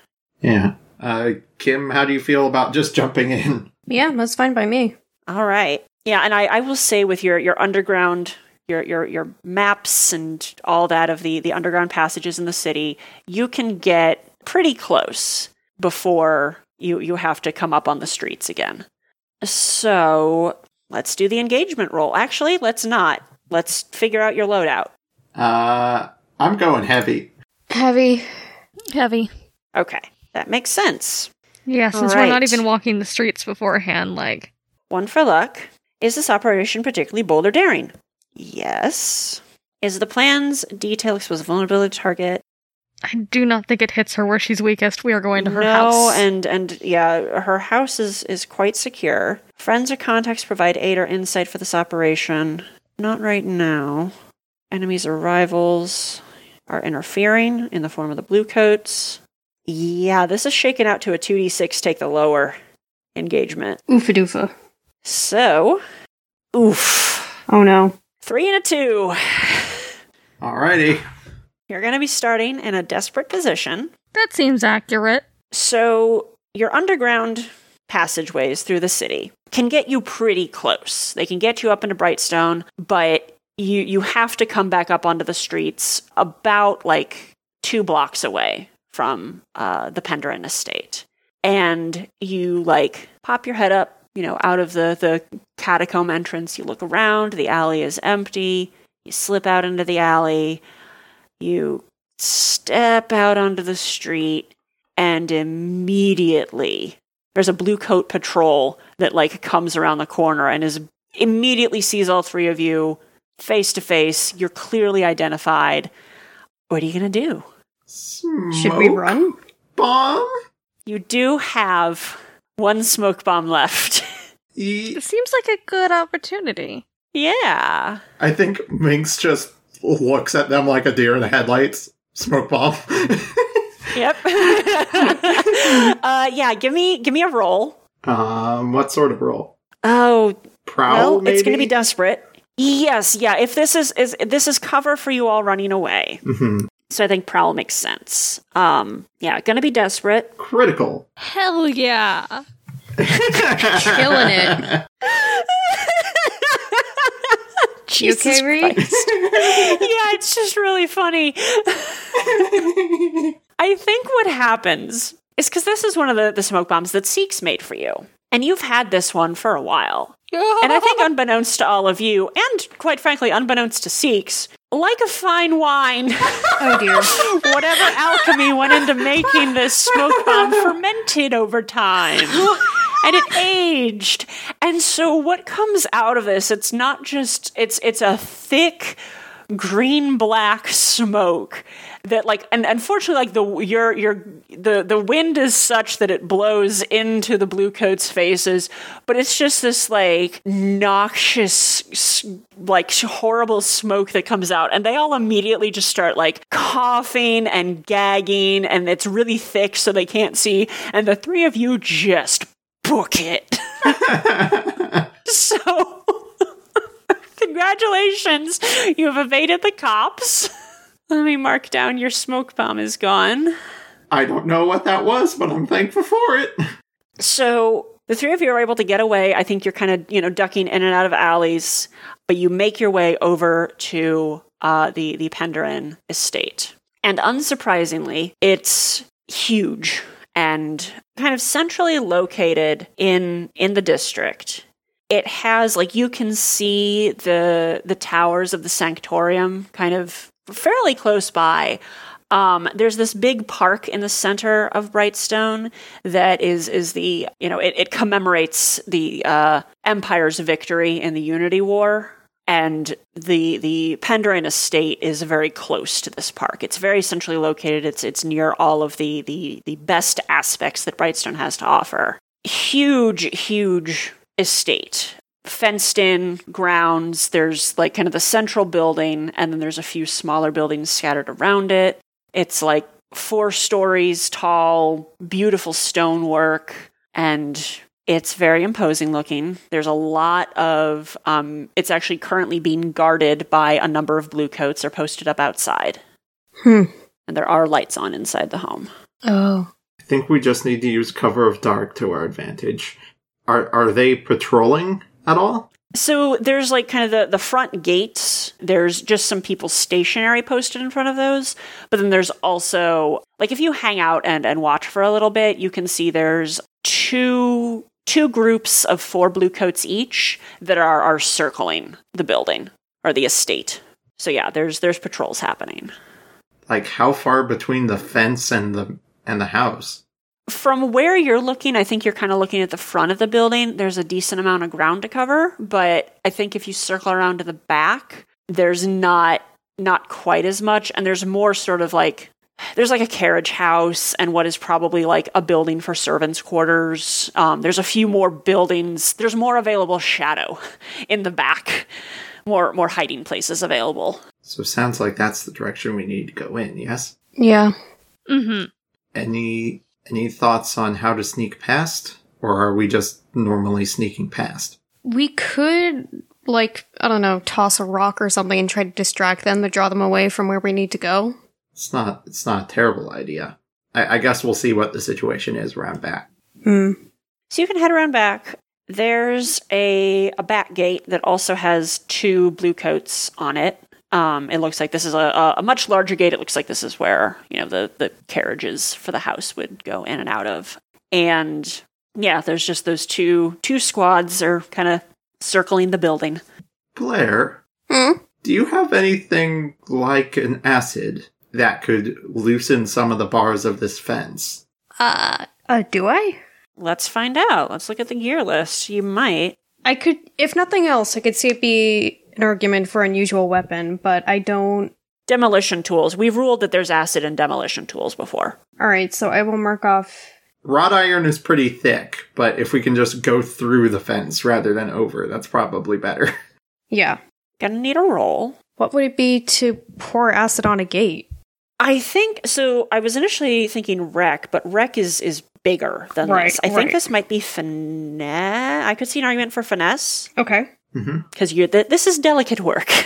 Yeah. Uh, Kim, how do you feel about just jumping in? Yeah, that's fine by me. All right. Yeah, and I, I will say with your your underground your your your maps and all that of the the underground passages in the city, you can get pretty close before you you have to come up on the streets again. So let's do the engagement roll. Actually, let's not. Let's figure out your loadout. Uh, I'm going heavy. Heavy. Heavy. Okay, that makes sense. Yeah, since we're not even walking the streets beforehand, like One for luck. Is this operation particularly bold or daring? Yes. Is the plan's detail expose a vulnerability target? I do not think it hits her where she's weakest. We are going to her no, house. and and yeah, her house is is quite secure. Friends or contacts provide aid or insight for this operation. Not right now. Enemies or rivals are interfering in the form of the blue coats. Yeah, this is shaken out to a 2d6 take the lower engagement. Oofa doofa. So, oof. Oh no. Three and a two. Alrighty. You're going to be starting in a desperate position. that seems accurate. So, your underground passageways through the city can get you pretty close. They can get you up into Brightstone, but you you have to come back up onto the streets about like two blocks away from uh, the Penderin estate, and you like pop your head up, you know, out of the the catacomb entrance. You look around. The alley is empty. You slip out into the alley. You step out onto the street and immediately there's a blue coat patrol that like comes around the corner and is immediately sees all three of you face to face you're clearly identified what are you going to do Should we run? Bomb? you do have one smoke bomb left Ye- It seems like a good opportunity. yeah I think Minx just looks at them like a deer in the headlights. Smoke bomb. yep uh yeah give me give me a roll um, what sort of roll? oh Prowl, well maybe? it's going to be desperate yes yeah if this is is this is cover for you all running away Mhm. So I think prowl makes sense. Um, yeah, gonna be desperate. Critical. Hell yeah. Killing it. Jesus okay, Ree? Christ. yeah, it's just really funny. I think what happens is because this is one of the, the smoke bombs that Seeks made for you. And you've had this one for a while. And I think, unbeknownst to all of you, and quite frankly, unbeknownst to Seeks, like a fine wine, Oh dear. whatever alchemy went into making this smoke bomb fermented over time. And it aged. And so what comes out of this, it's not just it's it's a thick green black smoke that like and unfortunately like the your your the the wind is such that it blows into the blue coats faces but it's just this like noxious like horrible smoke that comes out and they all immediately just start like coughing and gagging and it's really thick so they can't see and the three of you just book it. So congratulations. You have evaded the cops let me mark down your smoke bomb is gone I don't know what that was, but I'm thankful for it. So The three of you are able to get away. I think you're kind of, you know, ducking in and out of alleys, but you make your way over to uh, the the Penderin estate. And unsurprisingly, it's huge and kind of centrally located in in the district. It has like you can see the the towers of the sanctorium kind of fairly close by. Um, there's this big park in the center of Brightstone that is is the you know it, it commemorates the uh, Empire's victory in the Unity War, and the the Penderin estate is very close to this park. It's very centrally located. It's it's near all of the the the best aspects that Brightstone has to offer. Huge, huge estate fenced in grounds. There's like kind of the central building, and then there's a few smaller buildings scattered around it. It's like four stories tall, beautiful stonework, and it's very imposing looking. There's a lot of, um, it's actually currently being guarded by a number of blue coats. They're posted up outside. Hmm. And there are lights on inside the home. Oh. I think we just need to use cover of dark to our advantage. Are are they patrolling at all? So there's like kind of the, the front gates. There's just some people stationary posted in front of those. But then there's also like if you hang out and, and watch for a little bit, you can see there's two two groups of four blue coats each that are, are circling the building or the estate. So yeah, there's there's patrols happening. Like how far between the fence and the and the house? From where you're looking, I think you're kind of looking at the front of the building. There's a decent amount of ground to cover, but I think if you circle around to the back, there's not not quite as much and there's more sort of like there's like a carriage house and what is probably like a building for servants' quarters. Um, there's a few more buildings. There's more available shadow in the back, more more hiding places available. So it sounds like that's the direction we need to go in, yes? Yeah. Mm-hmm. Any any thoughts on how to sneak past? Or are we just normally sneaking past? We could, like, I don't know, toss a rock or something and try to distract them to draw them away from where we need to go. It's not it's not a terrible idea. I, I guess we'll see what the situation is around back. Hmm. So you can head around back. There's a, a back gate that also has two blue coats on it. Um, it looks like this is a, a, a much larger gate. It looks like this is where you know the the carriages for the house would go in and out of. And yeah, there's just those two two squads are kind of circling the building. Blair, Hmm? do you have anything like an acid that could loosen some of the bars of this fence? Uh, Uh, do I? Let's find out. Let's look at the gear list. You might. I could, if nothing else, I could see it be an argument for unusual weapon, but I don't. Demolition tools. We've ruled that there's acid in demolition tools before. Alright, so I will mark off. Wrought iron is pretty thick, but if we can just go through the fence rather than over, that's probably better. Yeah. Gonna need a roll. What would it be to pour acid on a gate? I think so. I was initially thinking wreck, but wreck is is bigger than Right, this. I right. think this might be finesse. I could see an argument for finesse Okay. Because you th- this is delicate work.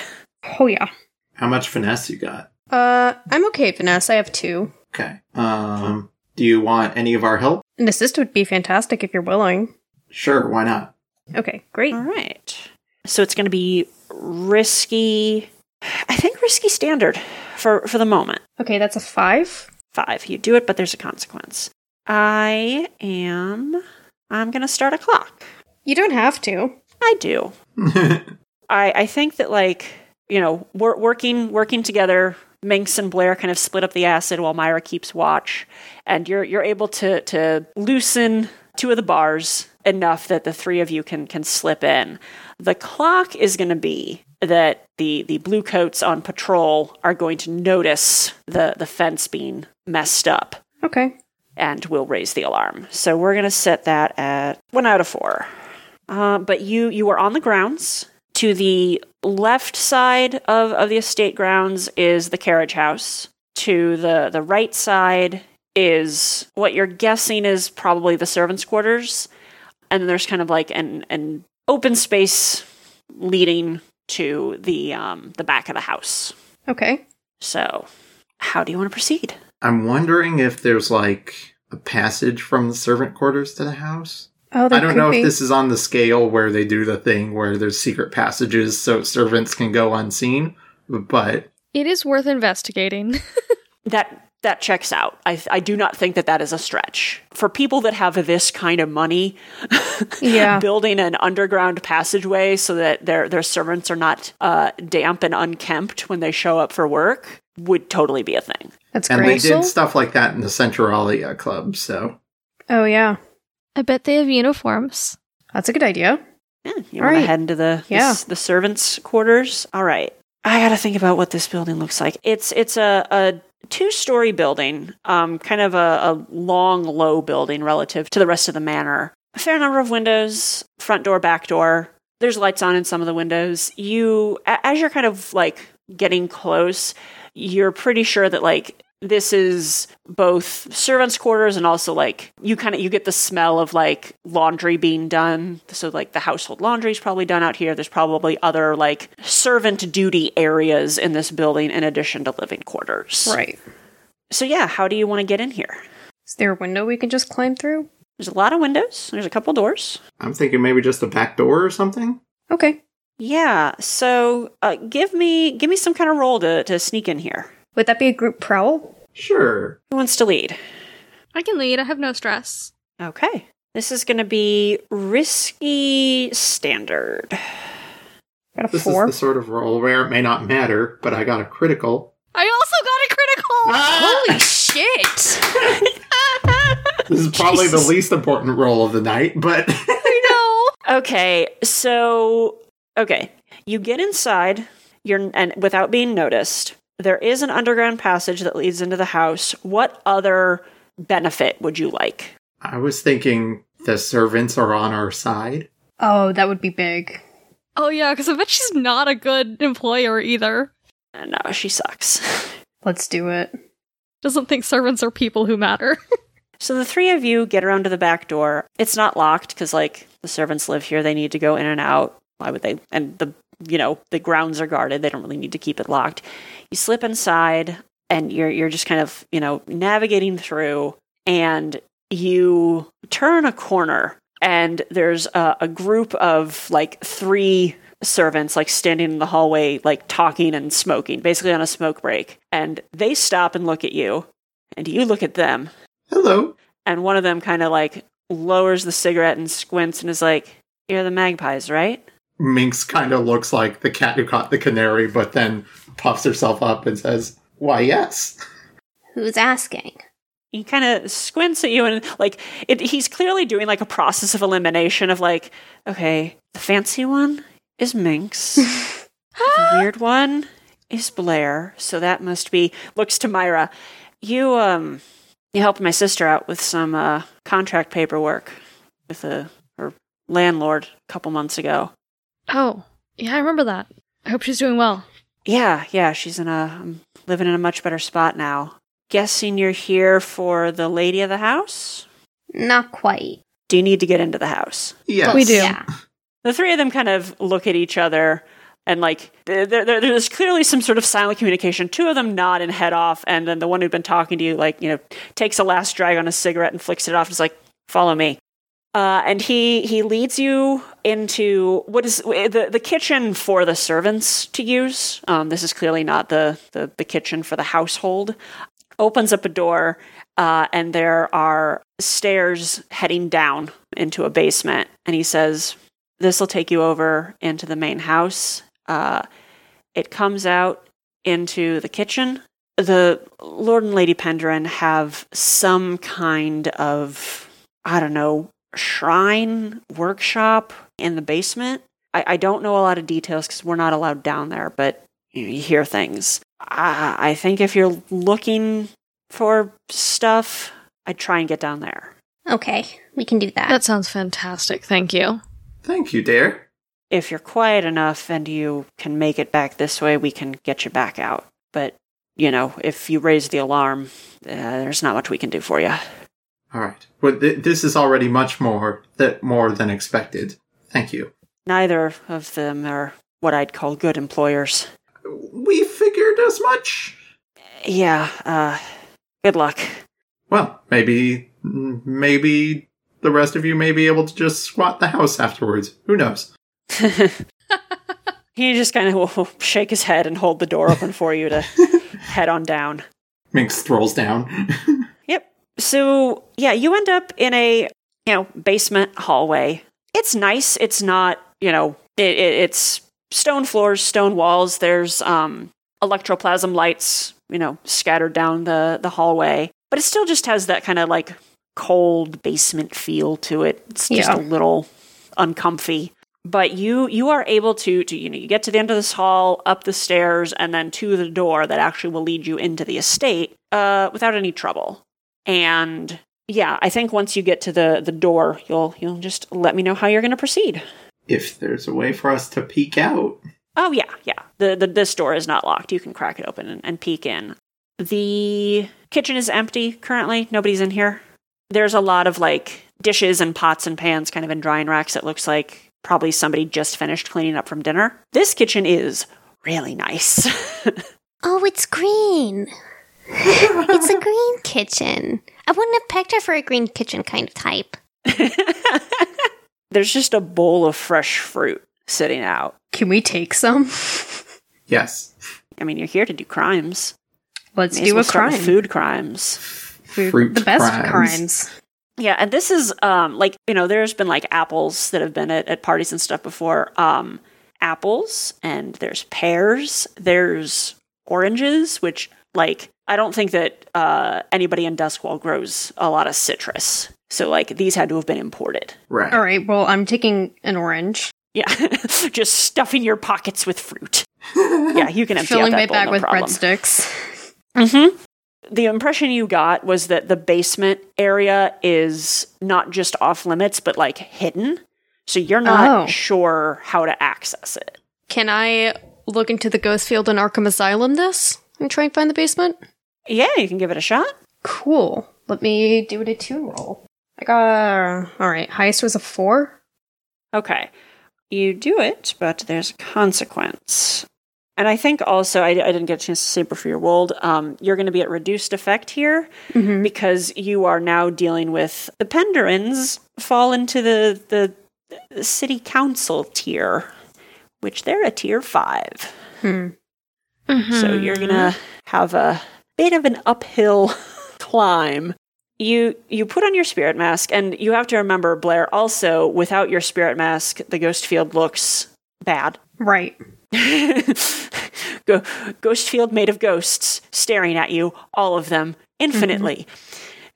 Oh, yeah. How much finesse you got? Uh, I'm okay, Vanessa. I have two. Okay. Um, do you want any of our help? An assist would be fantastic if you're willing. Sure, why not? Okay, great. All right. So it's going to be risky. I think risky standard for for the moment. Okay, that's a five. Five. You do it, but there's a consequence. I am. I'm going to start a clock. You don't have to. I do. I, I think that like you know we're working working together. Minx and Blair kind of split up the acid while Myra keeps watch, and you're you're able to to loosen two of the bars enough that the three of you can can slip in. The clock is going to be that the the blue coats on patrol are going to notice the the fence being messed up Okay. and will raise the alarm. So we're going to set that at one out of four. Uh, but you you are on the grounds. To the left side of, of the estate grounds is the carriage house. To the, the right side is what you're guessing is probably the servants' quarters. And then there's kind of like an, an open space leading to the um, the back of the house. Okay. So, how do you want to proceed? I'm wondering if there's like a passage from the servant quarters to the house. Oh, I don't know if this is on the scale where they do the thing where there's secret passages so servants can go unseen, but It is worth investigating. That that checks out. I I do not think that that is a stretch for people that have this kind of money. Yeah. building an underground passageway so that their their servants are not uh, damp and unkempt when they show up for work would totally be a thing. That's and great. they did stuff like that in the Centralia Club, so Oh yeah, I bet they have uniforms. that's a good idea. Yeah, you All want to head into the, the Yeah. s- the servants' quarters. All right, I got to think about what this building looks like. It's it's a, a two story building, um, kind of a, a long, low building relative to the rest of the manor. A fair number of windows, front door, back door. There's lights on in some of the windows. You, as you're kind of like getting close, you're pretty sure that like this is both servants' quarters and also like you kind of you get the smell of like laundry being done. So like the household laundry is probably done out here. There's probably other like servant duty areas in this building in addition to living quarters. Right. So yeah, how do you want to get in here? Is there a window we can just climb through? There's a lot of windows. There's a couple doors. I'm thinking maybe just a back door or something. Okay. Yeah. So uh, give me give me some kind of roll to to sneak in here. Would that be a group prowl? Sure. Who wants to lead? I can lead. I have no stress. Okay. This is going to be risky standard. Got a This four. is the sort of roll where it may not matter, but I got a critical. I also got a critical. Ah! Holy shit! This is probably the least important roll of the night, but I know. Okay, so okay, you get inside. You're and without being noticed. There is an underground passage that leads into the house. What other benefit would you like? I was thinking the servants are on our side. Oh, that would be big. Oh yeah, because I bet she's not a good employer either. Uh, No, she sucks. Let's do it. Doesn't think servants are people who matter. So the three of you get around to the back door. It's not locked because, like, the servants live here. They need to go in and out. Why would they? And the, you know, the grounds are guarded. They don't really need to keep it locked. You slip inside, and you're you're just kind of you know navigating through, and you turn a corner, and there's a, a group of like three servants like standing in the hallway like talking and smoking basically on a smoke break and they stop and look at you and you look at them Hello. and one of them kind of like lowers the cigarette and squints and is like, "You're the magpies, right?" Minx kind of looks like the cat who caught the canary, but then puffs herself up and says, Why, yes. Who's asking? He kind of squints at you and like it, he's clearly doing like a process of elimination of like, okay, the fancy one is Minx, the weird one is Blair, so that must be. Looks to Myra, you um, you helped my sister out with some uh contract paperwork with a her landlord a couple months ago. Oh, yeah, I remember that. I hope she's doing well. Yeah, yeah, she's in a um, living in a much better spot now. Guessing you're here for the lady of the house? Not quite. Do you need to get into the house? Yes. We do. Yeah. The three of them kind of look at each other and like there, there, there's clearly some sort of silent communication. Two of them nod and head off, and then the one who'd been talking to you, like you know, takes a last drag on a cigarette and flicks it off. And is like, "Follow me." Uh, and he he leads you into what is the the kitchen for the servants to use. Um, this is clearly not the, the the kitchen for the household. Opens up a door, uh, and there are stairs heading down into a basement. And he says, "This will take you over into the main house. Uh, it comes out into the kitchen. The Lord and Lady Penderin have some kind of I don't know shrine workshop in the basement. I, I don't know a lot of details because we're not allowed down there, but you, know, you hear things. I, I think if you're looking for stuff, I'd try and get down there. Okay, we can do that. That sounds fantastic. Thank you. Thank you, dear. If you're quiet enough and you can make it back this way, we can get you back out. But, you know, if you raise the alarm, uh, there's not much we can do for you. All right. Well, th- this is already much more that more than expected. Thank you. Neither of them are what I'd call good employers. We figured as much. Yeah, uh, good luck. Well, maybe, maybe the rest of you may be able to just squat the house afterwards. Who knows? he just kind of will shake his head and hold the door open for you to head on down. Minx strolls down. So, yeah, you end up in a, you know, basement hallway. It's nice. It's not, you know, it, it, it's stone floors, stone walls. There's um electroplasm lights, you know, scattered down the the hallway. But it still just has that kind of like cold basement feel to it. It's just Yeah. a little uncomfy. But you you are able to to you know you get to the end of this hall, up the stairs, and then to the door that actually will lead you into the estate uh, without any trouble. And yeah, I think once you get to the the door, you'll you'll just let me know how you're going to proceed. if there's a way for us to peek out. Oh yeah, yeah. The, the this door is not locked. You can crack it open and, and peek in. The kitchen is empty currently. Nobody's in here. There's a lot of like dishes and pots and pans kind of in drying racks. It looks like probably somebody just finished cleaning up from dinner. This kitchen is really nice. Oh, it's green. It's a green kitchen. I wouldn't have picked her for a green kitchen kind of type. There's just a bowl of fresh fruit sitting out. Can we take some? Yes. I mean, you're here to do crimes. Let's May do well a crime. Food crimes. Food- Fruit the best crimes. crimes. Yeah, and this is um like you know there's been like apples that have been at, at parties and stuff before. Um, apples and there's pears, there's oranges, which like I don't think that uh, anybody in Duskwall grows a lot of citrus. So like these had to have been imported. Right. All right. Well, I'm taking an orange, Yeah, just stuffing your pockets with fruit. Yeah, you can empty filling out my bowl, bag no with problem. breadsticks. Mm-hmm. The impression you got was that the basement area is not just off limits, but like hidden. So you're not Oh. sure how to access it. Can I look into the ghost field in Arkham Asylum this and try and find the basement? Yeah, you can give it a shot. Cool. Let me do it a tune roll. I got. All right. Highest was a four. Okay. You do it, but there's a consequence. And I think also, I, I didn't get a chance to say before you rolled, um, you're going to be at reduced effect here Mm-hmm. because you are now dealing with the Penderins fall into the, the, the city council tier, which they're a tier five. Hmm. So you're gonna have a bit of an uphill climb. You you put on your spirit mask, and you have to remember, Blair. Also, without your spirit mask, the ghost field looks bad. Right. Go, ghost field made of ghosts staring at you, all of them infinitely.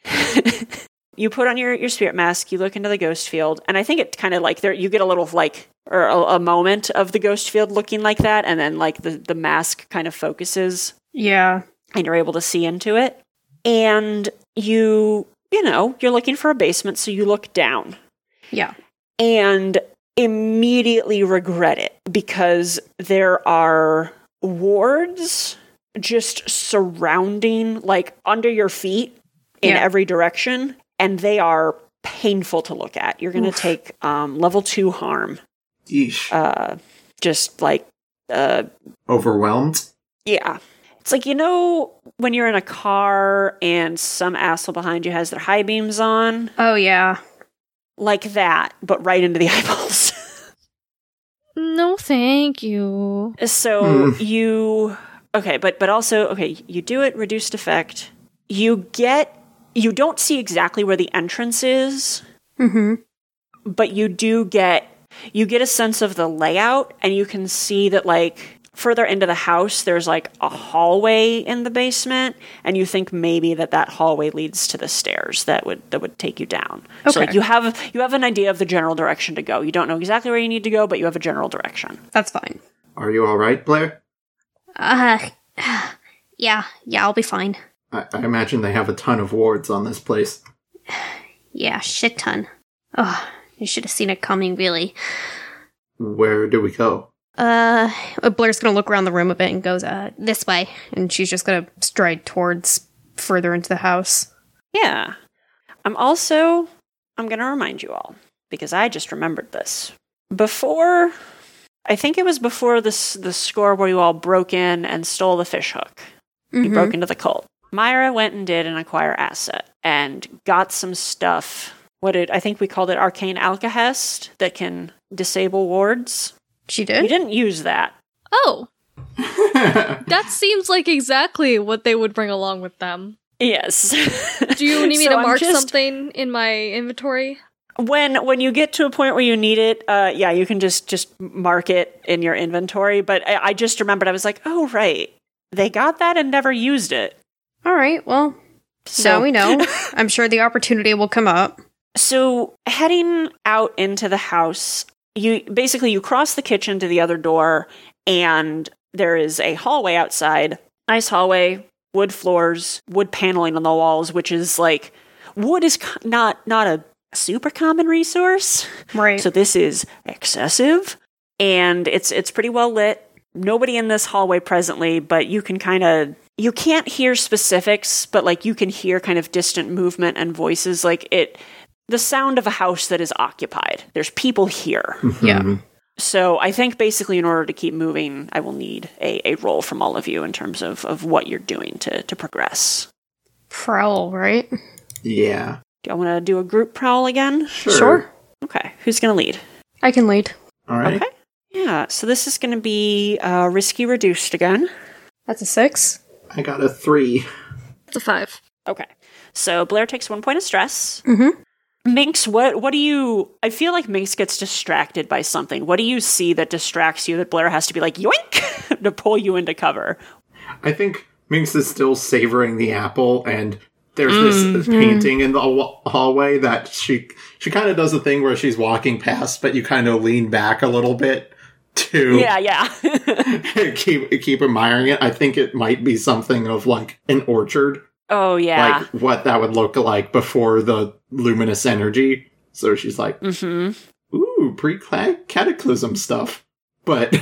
Mm-hmm. you put on your, your spirit mask, you look into the ghost field, and I think it kind of like there you get a little like or a, a moment of the ghost field looking like that, and then like the, the mask kind of focuses Yeah. And you're able to see into it. And you, you know, you're looking for a basement, so you look down Yeah. and immediately regret it because there are wards just surrounding, like under your feet in Yeah. every direction, and they are painful to look at. You're going to take um, level two harm. Yeesh. Uh, just like, uh, Overwhelmed? yeah. It's like, you know, when you're in a car and some asshole behind you has their high beams on? Oh yeah. Like that, but right into the eyeballs. No, thank you. So Hmm. you okay, but but also okay, you do it reduced effect. You get you don't see exactly where the entrance is, Mm-hmm. but you do get you get a sense of the layout and you can see that like further into the house there's like a hallway in the basement and you think maybe that that hallway leads to the stairs that would that would take you down Okay. so like you have you have an idea of the general direction to go you don't know exactly where you need to go but you have a general direction That's fine. Are you alright, Blair? Uh, yeah, yeah, I'll be fine. I-, I imagine they have a ton of wards on this place. Yeah, shit ton. Oh, you should have seen it coming, really. Where do we go? Uh, Blair's gonna look around the room a bit and goes, uh, this way. and she's just gonna stride towards further into the house. Yeah. I'm also I'm going to remind you all because I just remembered this. Before I think it was before this the score where you all broke in and stole the fish hook. You Mhm. broke into the cult. Myra went and did an acquire asset and got some stuff what did I think we called it arcane alkahest that can disable wards. She You did? didn't use that. Oh, that seems like exactly what they would bring along with them. Yes. Do you need me So to mark just- something in my inventory? when when you get to a point where you need it uh yeah you can just just mark it in your inventory but i, I just remembered i was like oh right they got that and never used it All right, well, so now we know. I'm sure the opportunity will come up. so heading out into the house you basically you cross the kitchen to the other door and there is a hallway outside nice hallway wood floors wood paneling on the walls which is like wood is not not a super common resource Right. So this is excessive and it's it's pretty well lit. Nobody in this hallway presently, but you can kind of you can't hear specifics, but like you can hear kind of distant movement and voices like it the sound of a house that is occupied. There's people here. yeah. So I think basically in order to keep moving, I will need a, a roll from all of you in terms of, of what you're doing to, to progress. Prowl, right? yeah. Do I want to do a group prowl again? Sure. Sure. Okay. Who's going to lead? I can lead. All right. Okay. Yeah, so this is going to be uh, risky reduced again. That's a six. I got a three. It's a five. Okay. So Blair takes one point of stress. Mm-hmm. Minx, what what do you I feel like Minx gets distracted by something. What do you see that distracts you that Blair has to be like yoink to pull you into cover? I think Minx is still savoring the apple, and there's this mm-hmm. painting in the hallway that she she kind of does a thing where she's walking past, but you kind of lean back a little bit to Yeah, yeah. keep keep admiring it. I think it might be something of like an orchard, oh yeah. like what that would look like before the luminous energy. So she's like, mm-hmm. "Ooh, pre-cataclysm stuff," but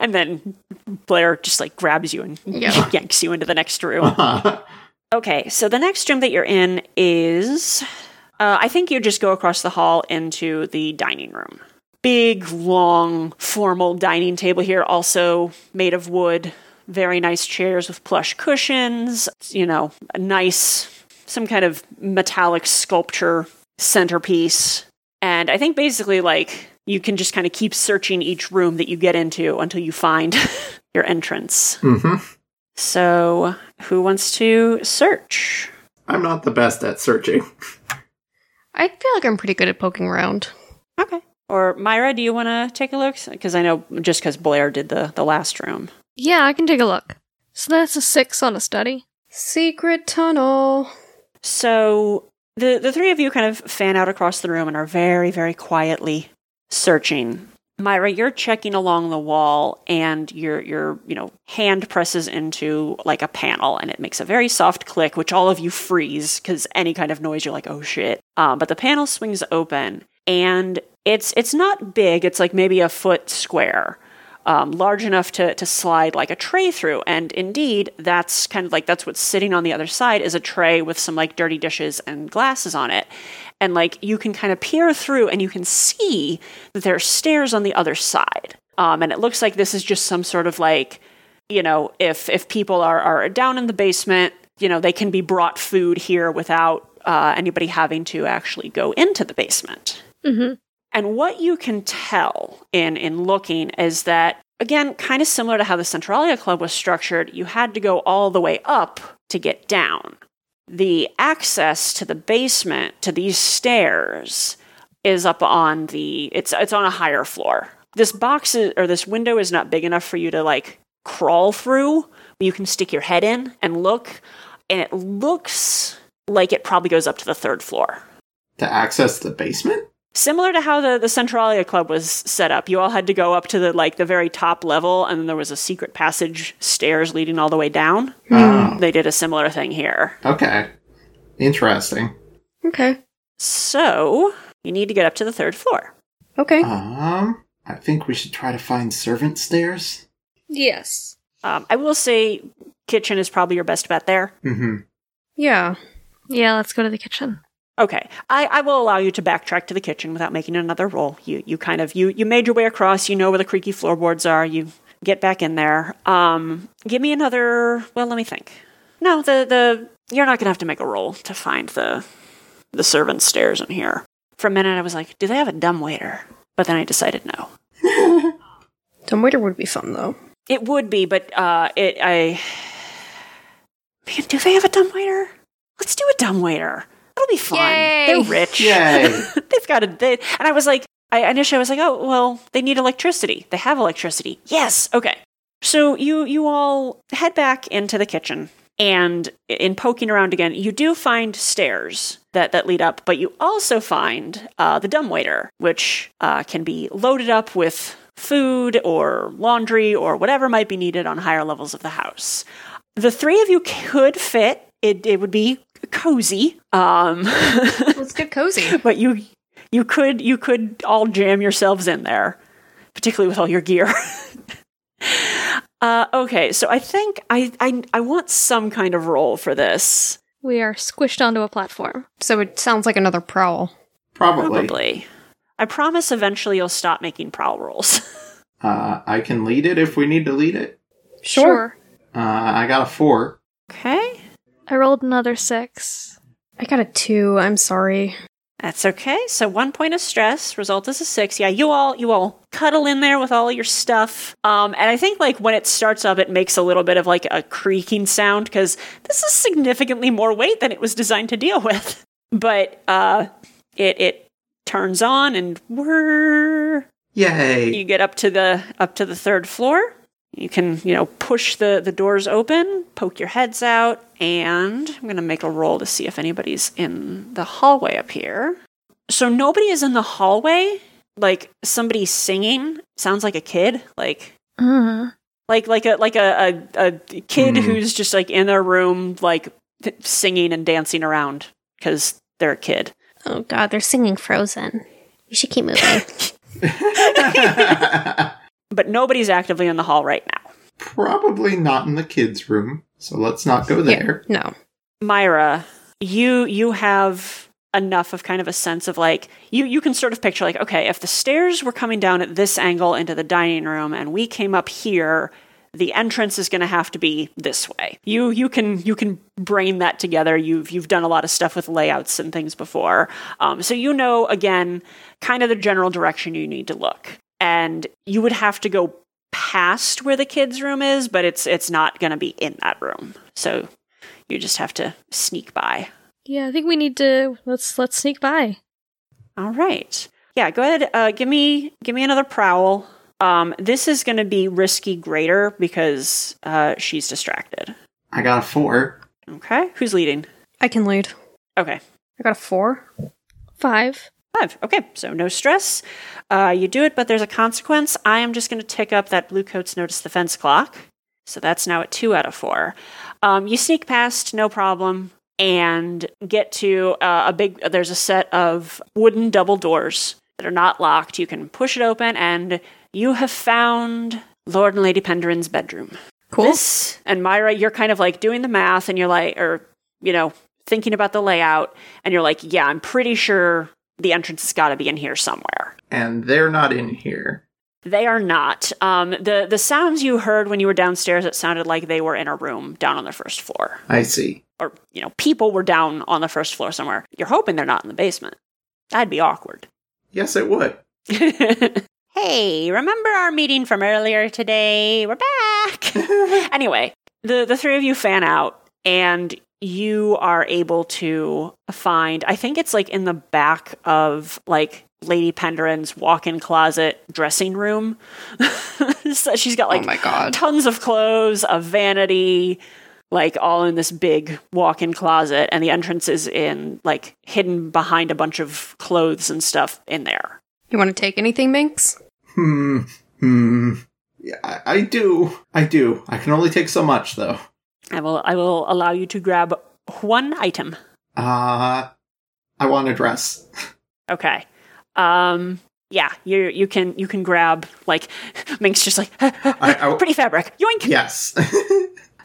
and then Blair just like grabs you and Yeah. yanks you into the next room. Okay, so the next room that you're in is. Uh, I think you just go across the hall into the dining room. Big, long, formal dining table here, also made of wood. Very nice chairs with plush cushions. You know, a nice, some kind of metallic sculpture centerpiece. And I think basically, like, you can just kind of keep searching each room that you get into until you find your entrance. hmm So, who wants to search? I'm not the best at searching. I feel like I'm pretty good at poking around. Okay. Or Myra, do you want to take a look? Because I know just because Blair did the the last room. Yeah, I can take a look. So that's a six on a study. Secret tunnel. So the the three of you kind of fan out across the room and are very very quietly searching. Myra, you're checking along the wall, and your your you know hand presses into like a panel, and it makes a very soft click, which all of you freeze because any kind of noise, you're like, oh shit. Um, but the panel swings open, and it's it's not big. It's like maybe a foot square. Um, large enough to, to slide like a tray through. And indeed, that's kind of like that's what's sitting on the other side is a tray with some like dirty dishes and glasses on it. And like you can kind of peer through and you can see that there are stairs on the other side. Um, and it looks like this is just some sort of like, you know, if if people are, are down in the basement, you know, they can be brought food here without uh, anybody having to actually go into the basement. Mm-hmm. And what you can tell in in looking is that again, kind of similar to how the Centralia Club was structured, you had to go all the way up to get down. The access to the basement to these stairs is up on the it's it's on a higher floor. This box is, or this window is not big enough for you to like crawl through. You can stick your head in and look, and it looks like it probably goes up to the third floor To access the basement? Similar to how the, the Centralia Club was set up. You all had to go up to the like the very top level, and then there was a secret passage stairs leading all the way down. Oh, They did a similar thing here. okay. Interesting. Okay. So you need to get up to the third floor. Okay. Um, I think we should try to find servant stairs. Yes. Um, I will say, kitchen is probably your best bet there. Mm-hmm. Yeah. Yeah, let's go to the kitchen. Okay, I, I will allow you to backtrack to the kitchen without making another roll. You you kind of you you made your way across. You know where the creaky floorboards are. You get back in there. Um, give me another. Well, let me think. No, the the you're not gonna have to make a roll to find the the servants' stairs in here. For a minute, I was like, do they have a dumb waiter? But then I decided no. dumb waiter would be fun though. It would be, but uh, it I. Man, do they have a dumb waiter? Let's do a dumb waiter. That'll be fun. Yay! They're rich. Yay. They've got a. They, and I was like, I initially I was like, oh well, they need electricity. They have electricity. Yes. Okay. So you you all head back into the kitchen, and in poking around again, you do find stairs that that lead up, but you also find uh, the dumbwaiter, which uh, can be loaded up with food or laundry or whatever might be needed on higher levels of the house. The three of you could fit. It it would be cozy. Um, Let's get cozy. but you you could you could all jam yourselves in there, particularly with all your gear. uh, okay, so I think I, I I want some kind of role for this. We are squished onto a platform. So it sounds like another prowl. Probably. Probably. I promise eventually you'll stop making prowl rolls. Uh, I can lead it if we need to lead it. Sure. Uh, I got a four. Okay, I rolled another six. I got a two. I'm sorry. that's okay. So one point of stress, result is a six. Yeah, you all you all cuddle in there with all your stuff. Um, and I think like when it starts up, it makes a little bit of like a creaking sound because this is significantly more weight than it was designed to deal with. But uh, it it turns on and whirr, Yay. you get up to the up to the third floor. You can, you know, push the the doors open, poke your heads out, and I'm going to make a roll to see if anybody's in the hallway up here. So nobody is in the hallway. Like somebody singing sounds like a kid, like Uh, like like a like a a, a kid Hmm. who's just like in their room like singing and dancing around because they're a kid. Oh god, they're singing Frozen. We should keep moving. But nobody's actively in the hall right now. Probably not in the kids' room, so let's not go there. No. Myra, you you have enough of kind of a sense of like you you can sort of picture like okay, if the stairs were coming down at this angle into the dining room and we came up here, the entrance is going to have to be this way. You you can you can brain that together. You've you've done a lot of stuff with layouts and things before, um, so you know again kind of the general direction you need to look. And you would have to go past where the kids' room is, but it's it's not going to be in that room. So you just have to sneak by. yeah, I think we need to let's let's sneak by. All right. Yeah, go ahead. Uh, give me give me another prowl. Um, this is going to be risky greater because uh, she's distracted. I got a four. Okay, who's leading? I can lead. Okay, I got a four. Five. Five. Okay, so no stress. Uh, you do it, but there's a consequence. I am just going to tick up that blue coats notice the fence clock. So that's now at two out of four. Um, you sneak past, no problem, and get to uh, a big. There's a set of wooden double doors that are not locked. You can push it open, and you have found Lord and Lady Penderin's bedroom. Cool. This and Myra, you're kind of like doing the math, and you're like, or you know, thinking about the layout, and you're like, yeah, I'm pretty sure the entrance has got to be in here somewhere. And they're not in here. They are not. Um, the the sounds you heard when you were downstairs, it sounded like they were in a room down on the first floor, I see. or you know, people were down on the first floor somewhere. You're hoping they're not in the basement. That'd be awkward. Yes, it would. hey, remember our meeting from earlier today? We're back. anyway, the the three of you fan out and you are able to find I think it's like in the back of like Lady Penderin's walk-in closet dressing room. so she's got like oh my god. tons of clothes, a vanity, like all in this big walk-in closet and the entrance is in like hidden behind a bunch of clothes and stuff in there. You want to take anything, Minx? Hmm. Hmm. Yeah, I, I do. I do. I can only take so much, though. I will I will allow you to grab one item. Uh, I want a dress. Okay. Um yeah, you you can you can grab like Mink's just like I, I, pretty fabric. Yoink. yes.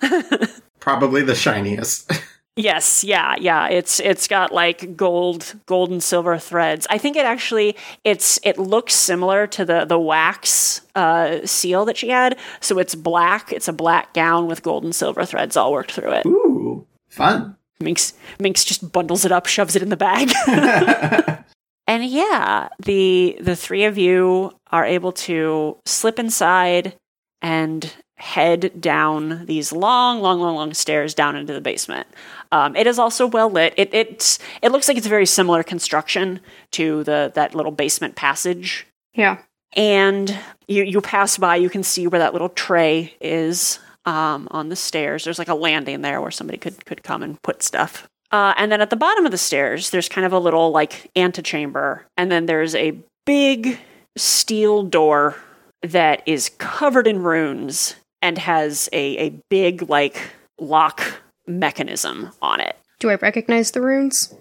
Probably the shiniest. Yes, yeah, yeah. It's it's got like gold, gold and silver threads. I think it actually it's it looks similar to the the wax uh, seal that she had. So it's black. It's a black gown with gold and silver threads all worked through it. Ooh, fun. Minx Minx just bundles it up, shoves it in the bag. and yeah, the the three of you are able to slip inside and head down these long, long, long, long stairs down into the basement. Um, it is also well lit. It it's it looks like it's a very similar construction to the that little basement passage. Yeah. And you you pass by, you can see where that little tray is um, on the stairs. There's like a landing there where somebody could could come and put stuff. Uh, and then at the bottom of the stairs, there's kind of a little like antechamber, and then there's a big steel door that is covered in runes and has a, a big like lock mechanism on it. Do I recognize the runes?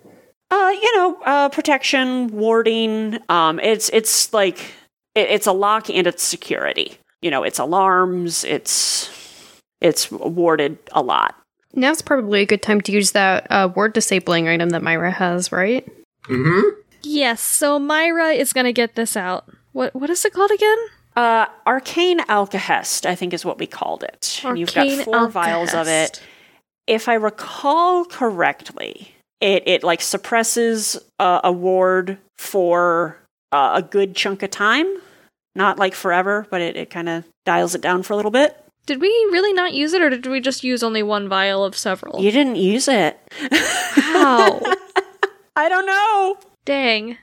Uh, you know, uh, protection, warding. Um, it's it's like it, it's a lock and it's security. You know, it's alarms. It's it's warded a lot. Now's probably a good time to use that uh, ward disabling item that Myra has, right? Mm-hmm. Yes, so Myra is gonna get this out. What what is it called again? Uh, arcane alkahest, I think, is what we called it. and you've got Arcane four vials of it. If I recall correctly, it it like suppresses uh, a ward for uh, a good chunk of time, not like forever, but it, it kind of dials it down for a little bit. Did we really not use it, or did we just use only one vial of several? You didn't use it. How? I don't know. Dang.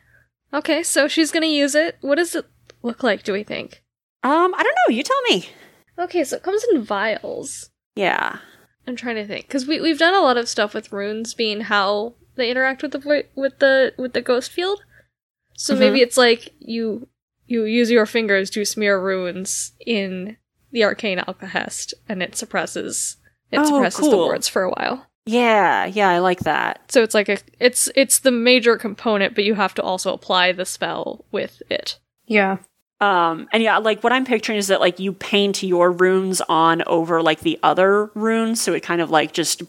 Okay, so she's gonna use it. What does it look like, do we think? Um, I don't know. You tell me. Okay, so it comes in vials. Yeah. I'm trying to think because we we've done a lot of stuff with runes being how they interact with the vo- with the with the ghost field. So Mhm. maybe it's like you you use your fingers to smear runes in the arcane alkahest, and it suppresses it Oh, suppresses the wards for a while. Yeah. Yeah. I like that. So it's like a it's it's the major component, but you have to also apply the spell with it. Yeah. Um, and yeah, like what I'm picturing is that like you paint your runes on over like the other runes, so it kind of like just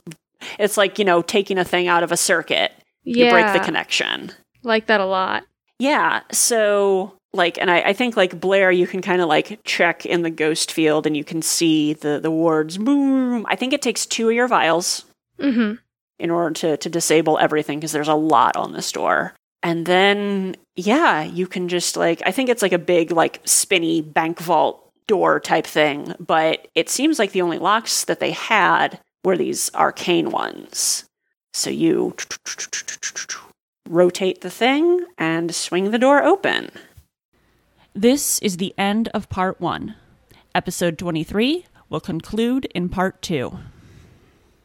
it's like you know taking a thing out of a circuit. Yeah, You break the connection. like that a lot. Yeah. So like, and I, I think like Blair, you can kind of like check in the ghost field, and you can see the the words boom. I think it takes two of your vials Mm-hmm. in order to to disable everything because there's a lot on this door. And then yeah, you can just like I think it's like a big like spinny bank vault door type thing, but it seems like the only locks that they had were these arcane ones. So you rotate the thing and swing the door open. This is the end of part one. Episode 23 will conclude in part two.